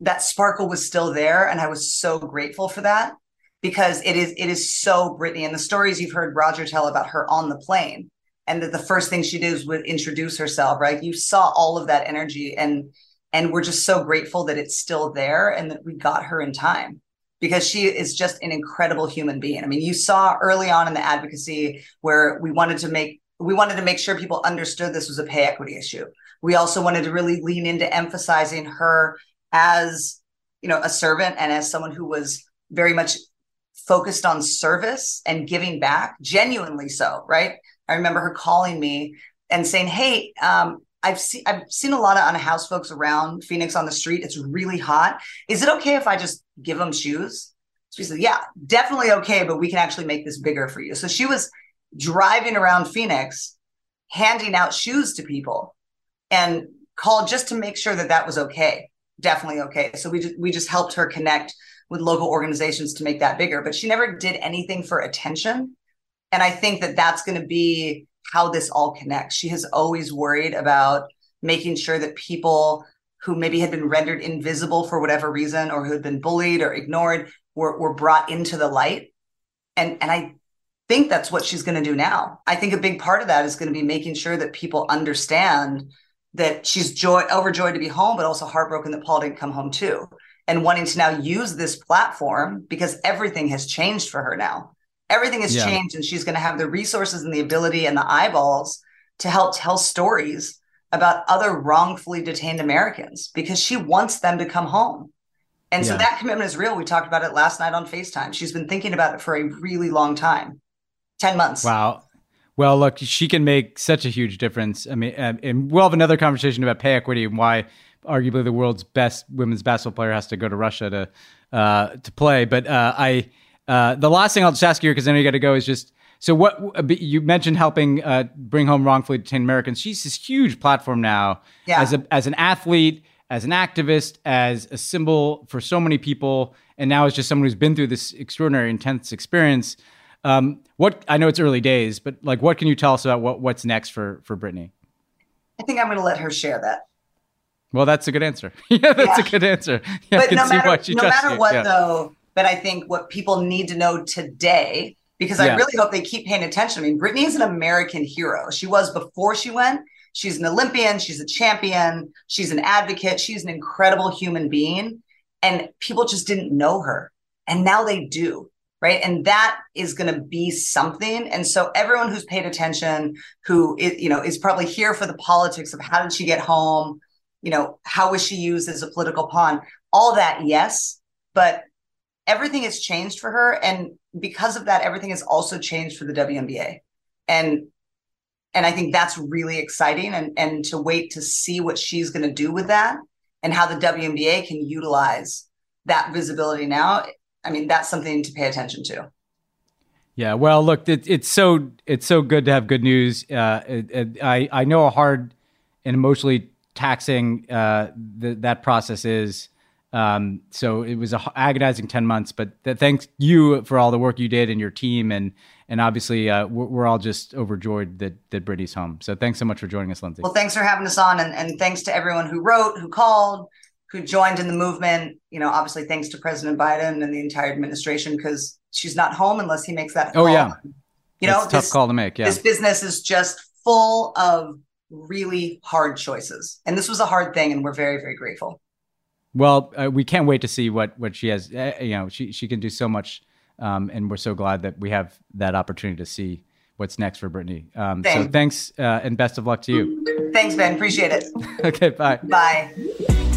that sparkle was still there. And I was so grateful for that because it is it is so Brittney And the stories you've heard Roger tell about her on the plane and that the first thing she did was introduce herself, right? You saw all of that energy and and we're just so grateful that it's still there and that we got her in time because she is just an incredible human being. I mean, you saw early on in the advocacy where we wanted to make we wanted to make sure people understood this was a pay equity issue. We also wanted to really lean into emphasizing her as, you know, a servant and as someone who was very much focused on service and giving back, genuinely so, right? I remember her calling me and saying, "Hey, um, I've seen I've seen a lot of unhoused folks around Phoenix on the street. It's really hot. Is it okay if I just give them shoes? She said, Yeah, definitely okay, but we can actually make this bigger for you. So she was driving around Phoenix, handing out shoes to people, and called just to make sure that that was okay. Definitely okay. So we just we just helped her connect with local organizations to make that bigger. But she never did anything for attention, and I think that that's going to be how this all connects. She has always worried about making sure that people who maybe had been rendered invisible for whatever reason or who had been bullied or ignored were, were brought into the light. And, and I think that's what she's going to do now. I think a big part of that is going to be making sure that people understand that she's joy overjoyed to be home, but also heartbroken that Paul didn't come home too. And wanting to now use this platform because everything has changed for her now everything has yeah. changed and she's going to have the resources and the ability and the eyeballs to help tell stories about other wrongfully detained Americans because she wants them to come home. And yeah. so that commitment is real. We talked about it last night on FaceTime. She's been thinking about it for a really long time 10 months.
Wow. Well, look, she can make such a huge difference. I mean, and we'll have another conversation about pay equity and why arguably the world's best women's basketball player has to go to Russia to uh, to play. But uh, I uh, the last thing I'll just ask you because I know you got to go is just so what uh, you mentioned helping uh, bring home wrongfully detained Americans. She's this huge platform now yeah. as a as an athlete, as an activist, as a symbol for so many people, and now as just someone who's been through this extraordinary, intense experience. Um, what I know it's early days, but like, what can you tell us about what what's next for for Brittney?
I think I'm going to let her share that.
Well, that's a good answer. yeah, that's yeah. a good answer. Yeah,
but no matter, no matter what, yeah. though, but I think what people need to know today, because. I really hope they keep paying attention. I mean, Brittney is an American hero. She was before she went. She's an Olympian. She's a champion. She's an advocate. She's an incredible human being. And people just didn't know her. And now they do. Right. And that is going to be something. And so everyone who's paid attention, who is, you know, is probably here for the politics of how did she get home? You know, how was she used as a political pawn? All that, yes. But everything has changed for her. And because of that, everything has also changed for the WNBA. And And I think that's really exciting and, and to wait to see what she's going to do with that and how the WNBA can utilize that visibility now. I mean, that's something to pay attention to.
Yeah, well, look, it, it's so it's so good to have good news. Uh, it, it, I I know how hard and emotionally taxing uh, the, that process is. Um, so it was a agonizing ten months, but th- thanks you for all the work you did and your team, and and obviously uh, we're, we're, all just overjoyed that that Brittney's home. So thanks so much for joining us, Lindsay.
Well, thanks for having us on, and, and thanks to everyone who wrote, who called, who joined in the movement. You know, obviously thanks to President Biden and the entire administration because she's not home unless he makes that. Call.
Oh yeah,
you know,
tough this, call to make. Yeah,
this business is just full of really hard choices, and this was a hard thing, and we're very very grateful.
Well, uh, we can't wait to see what what she has. Uh, you know, she she can do so much, um, and we're so glad that we have that opportunity to see what's next for Brittney. Um, so thanks uh, and best of luck to you.
Thanks, Ben. Appreciate it.
okay, bye.
Bye.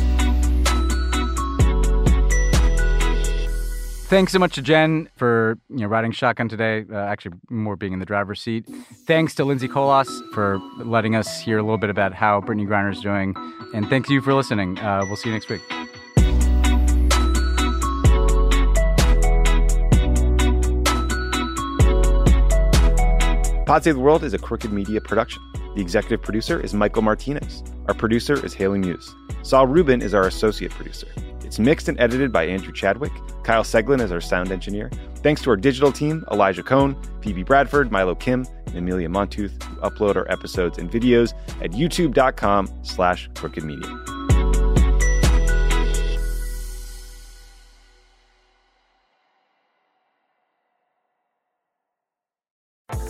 Thanks so much to Jen for you know riding shotgun today. Uh, actually, more being in the driver's seat. Thanks to Lindsay Colas for letting us hear a little bit about how Brittney Griner is doing, and thank you for listening. Uh, we'll see you next week.
Pod Save the World is a Crooked Media production. The executive producer is Michael Martinez. Our producer is Haley Muse. Saul Rubin is our associate producer. It's mixed and edited by Andrew Chadwick. Kyle Seglin is our sound engineer. Thanks to our digital team, Elijah Cone, Phoebe Bradford, Milo Kim, and Amelia Montooth, who upload our episodes and videos at youtube.com slash crooked